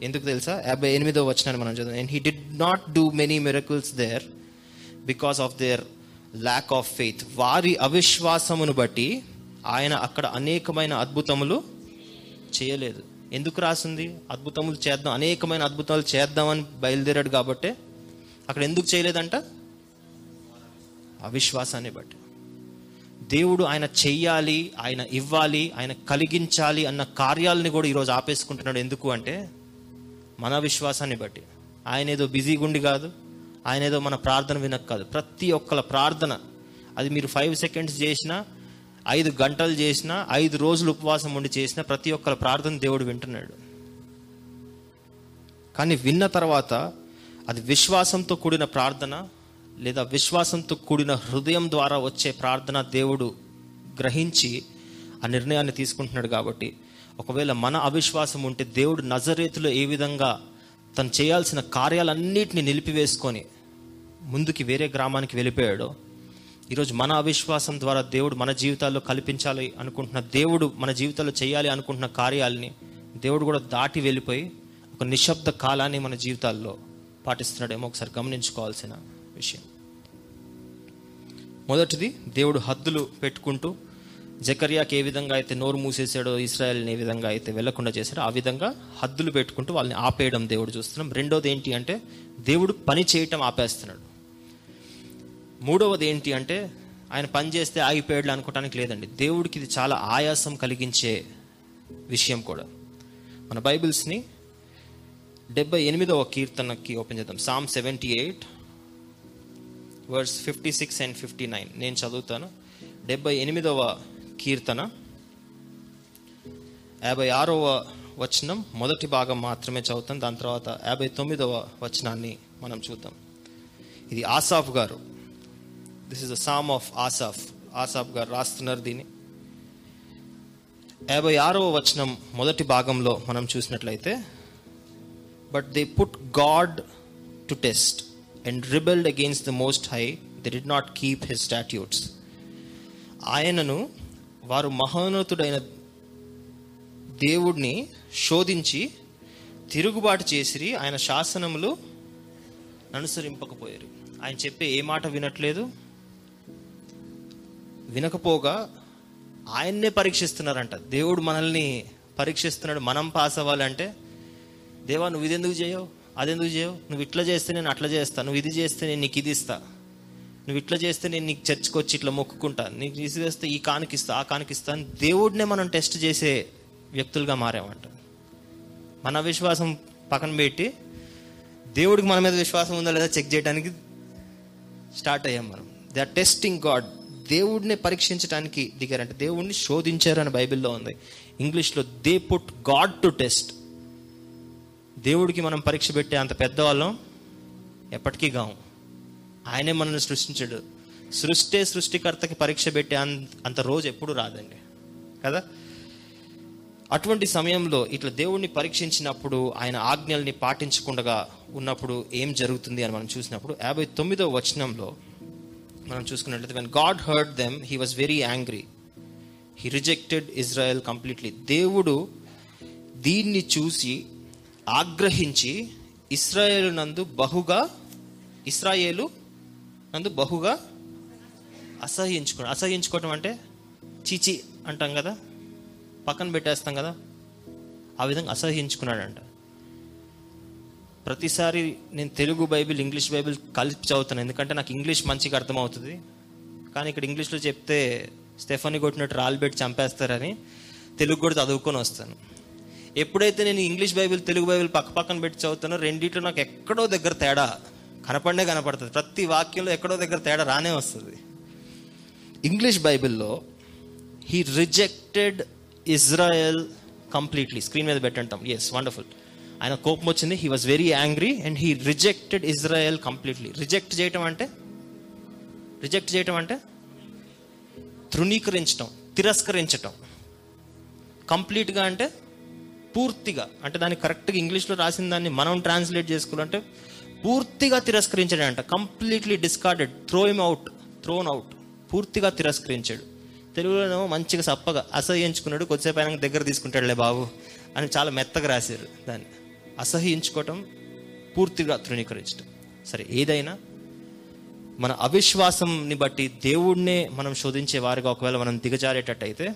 ఎందుకు తెలుసా? యాభై ఎనిమిదో వచ్చినాను మనం చదువు and he did not do many miracles there because of their lack of faith వారి అవిశ్వాసమును బట్టి ఆయన అక్కడ అనేకమైన అద్భుతములు చేయలేదు. ఎందుకు రాసింది? అద్భుతములు చేద్దాం అనేకమైన అద్భుతాలు చేద్దామని బయలుదేరాడు కాబట్టి అక్కడ ఎందుకు చేయలేదంట? అవిశ్వాసాన్ని బట్టి. దేవుడు ఆయన చెయ్యాలి ఆయన ఇవ్వాలి ఆయన కలిగించాలి అన్న కార్యాలని కూడా ఈరోజు ఆపేసుకుంటున్నాడు. ఎందుకు అంటే మన విశ్వాసాన్ని బట్టి. ఆయన ఏదో బిజీగా ఉండి కాదు. ఆయన ఏదో మన ప్రార్థన వినక కాదు. ప్రతి ఒక్కల ప్రార్థన. అది మీరు ఫైవ్ సెకండ్స్ చేసినా ఐదు గంటలు చేసినా ఐదు రోజులు ఉపవాసం ఉండి చేసినా ప్రతి ఒక్కల ప్రార్థన దేవుడు వింటున్నాడు. కానీ విన్న తర్వాత అది విశ్వాసంతో కూడిన ప్రార్థన లేదా విశ్వాసంతో కూడిన హృదయం ద్వారా వచ్చే ప్రార్థన దేవుడు గ్రహించి ఆ నిర్ణయాన్ని తీసుకుంటున్నాడు కాబట్టి ఒకవేళ మన అవిశ్వాసం ఉంటే దేవుడు నజరేతులో ఏ విధంగా తను చేయాల్సిన కార్యాలన్నిటిని నిలిపివేసుకొని ముందుకి వేరే గ్రామానికి వెళ్ళిపోయాడో. ఈరోజు మన అవిశ్వాసం ద్వారా దేవుడు మన జీవితాల్లో కల్పించాలి అనుకుంటున్న దేవుడు మన జీవితాల్లో చేయాలి అనుకుంటున్న కార్యాలని దేవుడు కూడా దాటి వెళ్ళిపోయి ఒక నిశ్శబ్ద కాలాన్ని మన జీవితాల్లో పాటిస్తున్నాడేమో ఒకసారి గమనించుకోవాల్సిన విషయం. మొదటిది దేవుడు హద్దులు పెట్టుకుంటూ జకర్యాకి ఏ విధంగా అయితే నోరు మూసేసాడో ఇస్రాయల్ని ఏ విధంగా అయితే వెళ్ళకుండా చేశాడో ఆ విధంగా హద్దులు పెట్టుకుంటూ వాళ్ళని ఆపేయడం దేవుడు చూస్తున్నాం. రెండోది ఏంటి అంటే దేవుడు పని చేయటం ఆపేస్తున్నాడు. మూడవది ఏంటి అంటే ఆయన పని చేస్తే ఆగిపోయాడు అనుకోవటానికి లేదండి. దేవుడికి ఇది చాలా ఆయాసం కలిగించే విషయం కూడా. మన బైబిల్స్ని డెబ్బై ఎనిమిదవ కీర్తనకి ఓపెన్ చేద్దాం. Psalm seventy eight verse fifty six and fifty nine. నేను చదువుతాను. డెబ్బై ఎనిమిదవ కీర్తన. యాభై ఆరవ వచనం మొదటి భాగం మాత్రమే చదువుతాం దాని తర్వాత యాభై తొమ్మిదవ వచనాన్ని మనం చూద్దాం. ఇది ఆసాఫ్ గారు. This is the Psalm of Asaph Asaph గారు రాస్తున్నారు దీన్ని. యాభై ఆరవ వచనం మొదటి భాగంలో మనం చూసినట్లయితే but they put God to test and rebelled against the most high they did not keep his statutes ఆయనను వారు మహోన్నతుడైన దేవుడిని శోధించి తిరుగుబాటు చేసిరి ఆయన శాసనములు అనుసరింపకపోయారు. ఆయన చెప్పే ఏ మాట వినట్లేదు. వినకపోగా ఆయన్నే పరీక్షిస్తున్నారంట. దేవుడు మనల్ని పరీక్షిస్తున్నాడు. మనం పాస్ అవ్వాలంటే దేవా నువ్వు ఇది ఎందుకు చేయవు? అదెందుకు చేయవు? నువ్వు ఇట్లా చేస్తే నేను అట్లా చేస్తా. నువ్వు ఇది చేస్తే నేను నీకు ఇది ఇస్తా. నువ్వు ఇట్లా చేస్తే నేను నీకు చర్చ్కి వచ్చి ఇట్లా మొక్కుకుంటా. నీకు ఇది ఈ కానికిస్తా ఆ కానికిస్తా అని దేవుడినే మనం టెస్ట్ చేసే వ్యక్తులుగా మారామంట. మన విశ్వాసం పక్కన పెట్టి దేవుడికి మన మీద విశ్వాసం ఉందా లేదా చెక్ చేయడానికి స్టార్ట్ అయ్యాం మనం. They are testing God. దేవుడిని పరీక్షించడానికి దిగారంటే. దేవుడిని శోధించారు అని బైబిల్లో ఉంది. ఇంగ్లీష్లో they put God to test. దేవుడికి మనం పరీక్ష పెట్టే అంత పెద్దవాళ్ళం ఎప్పటికీ గాము ఆయనే మనల్ని సృష్టించాడు. సృష్టే సృష్టికర్తకి పరీక్ష పెట్టే అంత అంత రోజు ఎప్పుడు రాదండి. కదా? అటువంటి సమయంలో ఇట్లా దేవుణ్ణి పరీక్షించినప్పుడు ఆయన ఆజ్ఞల్ని పాటించకుండా ఉన్నప్పుడు ఏం జరుగుతుంది అని మనం చూసినప్పుడు యాభై తొమ్మిదో వచనంలో మనం చూసుకున్నట్లయితే when God heard them he was very angry he rejected Israel completely దేవుడు దీన్ని చూసి ఆగ్రహించి ఇస్రాయేలు నందు బహుగా ఇస్రాయేలు నందు బహుగా అసహ్యించుకోవడం. అసహ్యించుకోవటం అంటే చీచి అంటాం కదా పక్కన పెట్టేస్తాం కదా ఆ విధంగా అసహించుకున్నాడంట ప్రతిసారి నేను తెలుగు బైబిల్ ఇంగ్లీష్ బైబిల్ కలిపి చదువుతాను. ఎందుకంటే నాకు ఇంగ్లీష్ మంచిగా అర్థమవుతుంది. కానీ ఇక్కడ ఇంగ్లీష్లో చెప్తే స్టెఫనీ కొట్టినట్టు రాళ్ళు పెట్టి చంపేస్తారని తెలుగు కూడా చదువుకొని వస్తాను. ఎప్పుడైతే నేను ఇంగ్లీష్ బైబిల్ తెలుగు బైబిల్ పక్క పక్కన పెట్టి చదువుతానో రెండిట్లో నాకు ఎక్కడో దగ్గర తేడా కనపడే కనపడుతుంది. ప్రతి వాక్యంలో ఎక్కడో దగ్గర తేడా రానే వస్తుంది. ఇంగ్లీష్ బైబిల్లో he rejected Israel completely screen మీద పెట్టంటాం. ఎస్ వండర్ఫుల్ ఆయన కోపం వచ్చింది. He was very angry and he rejected Israel completely reject చేయటం అంటే? రిజెక్ట్ చేయటం అంటే? తృణీకరించటం తిరస్కరించటం. కంప్లీట్గా అంటే పూర్తిగా. అంటే దాన్ని కరెక్ట్గా ఇంగ్లీష్లో రాసిన దాన్ని మనం ట్రాన్స్లేట్ చేసుకోవాలంటే పూర్తిగా తిరస్కరించాడు అంట completely discarded throw him out thrown out పూర్తిగా తిరస్కరించాడు. తెలుగులోనేమో మంచిగా సప్పగా అసహ్యించుకున్నాడు కొద్దిసేపు ఆయన దగ్గర తీసుకుంటాడులే బాబు అని చాలా మెత్తగా రాశారు దాన్ని. అసహ్యించుకోవటం పూర్తిగా తృణీకరించడం సరే ఏదైనా మన అవిశ్వాసంని బట్టి దేవుడినే మనం శోధించే వారిగా ఒకవేళ మనం దిగజారేటట్టయితే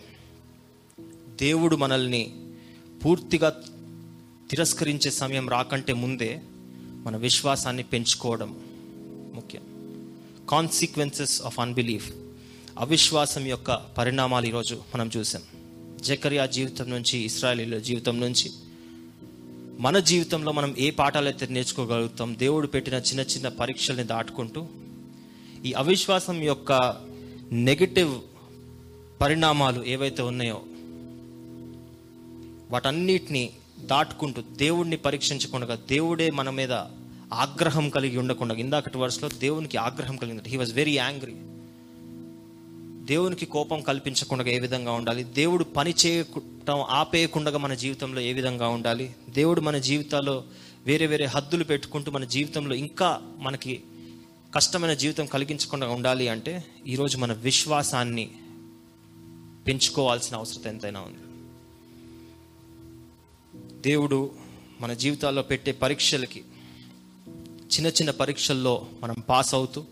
దేవుడు మనల్ని పూర్తిగా తిరస్కరించే సమయం రాకంటే ముందే మన విశ్వాసాన్ని పెంచుకోవడం ముఖ్యం. కాన్సిక్వెన్సెస్ ఆఫ్ అన్బిలీఫ్ అవిశ్వాసం యొక్క పరిణామాలు ఈరోజు మనం చూసాం. జకరియా జీవితం నుంచి ఇస్రాయలీల జీవితం నుంచి మన జీవితంలో మనం ఏ పాఠాలు అయితే నేర్చుకోగలుగుతాం దేవుడు పెట్టిన చిన్న చిన్న పరీక్షల్ని దాటుకుంటూ ఈ అవిశ్వాసం యొక్క నెగటివ్ పరిణామాలు ఏవైతే ఉన్నాయో వాటన్నిటిని దాటుకుంటూ దేవుడిని పరీక్షించకుండా దేవుడే మన మీద ఆగ్రహం కలిగి ఉండకుండా ఇందాకటి వరుసలో దేవునికి ఆగ్రహం కలిగింది. హీ వాజ్ వెరీ యాంగ్రీ దేవునికి కోపం కల్పించకుండా ఏ విధంగా ఉండాలి? దేవుడు పని చేయటం ఆపేయకుండా మన జీవితంలో ఏ విధంగా ఉండాలి? దేవుడు మన జీవితాల్లో వేరే వేరే హద్దులు పెట్టుకుంటూ మన జీవితంలో ఇంకా మనకి కష్టమైన జీవితం కలిగించకుండా ఉండాలి అంటే ఈరోజు మన విశ్వాసాన్ని పెంచుకోవాల్సిన అవసరం ఎంతైనా ఉంది. దేవుడు మన జీవితాల్లో పెట్టే పరీక్షలకి చిన్న చిన్న పరీక్షల్లో మనం పాస్ అవుతూ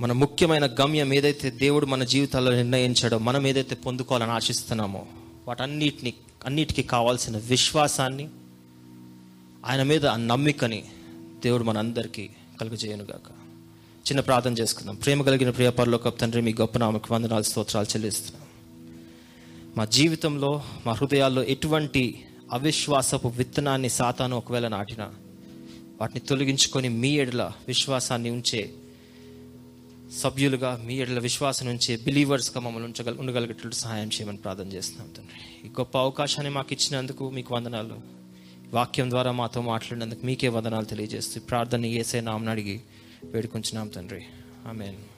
మన ముఖ్యమైన గమ్యం ఏదైతే దేవుడు మన జీవితాల్లో నిర్ణయించాడో మనం ఏదైతే పొందుకోవాలని ఆశిస్తున్నామో వాటన్నిటిని అన్నిటికీ కావాల్సిన విశ్వాసాన్ని ఆయన మీద ఆ నమ్మికని దేవుడు మనందరికీ కలుగజేయనుగాక. చిన్న ప్రార్థన చేసుకుందాం. ప్రేమ కలిగిన ప్రియ తండ్రి మీ గొప్ప నామకు వందనాలు స్తోత్రాలు చెల్లిస్తున్నాం. మా జీవితంలో మా హృదయాల్లో ఎటువంటి అవిశ్వాసపు విత్తనాన్ని సాతాను ఒకవేళ నాటినా వాటిని తొలగించుకొని మీ ఎడల విశ్వాసాన్ని ఉంచే సభ్యులుగా మీ ఎడల విశ్వాసం ఉంచే బిలీవర్స్గా మమ్మల్ని ఉంచగల ఉండగలిగేటట్లు సహాయం చేయమని ప్రార్థన చేస్తున్నాం తండ్రి. ఈ గొప్ప అవకాశాన్ని మాకు ఇచ్చినందుకు మీకు వందనాలు. వాక్యం ద్వారా మాతో మాట్లాడినందుకు మీకే వందనాలు తెలియజేస్తూ ప్రార్థన ఏసే నామని అడిగి వేడుకుంటున్నాం తండ్రి. ఆమెను.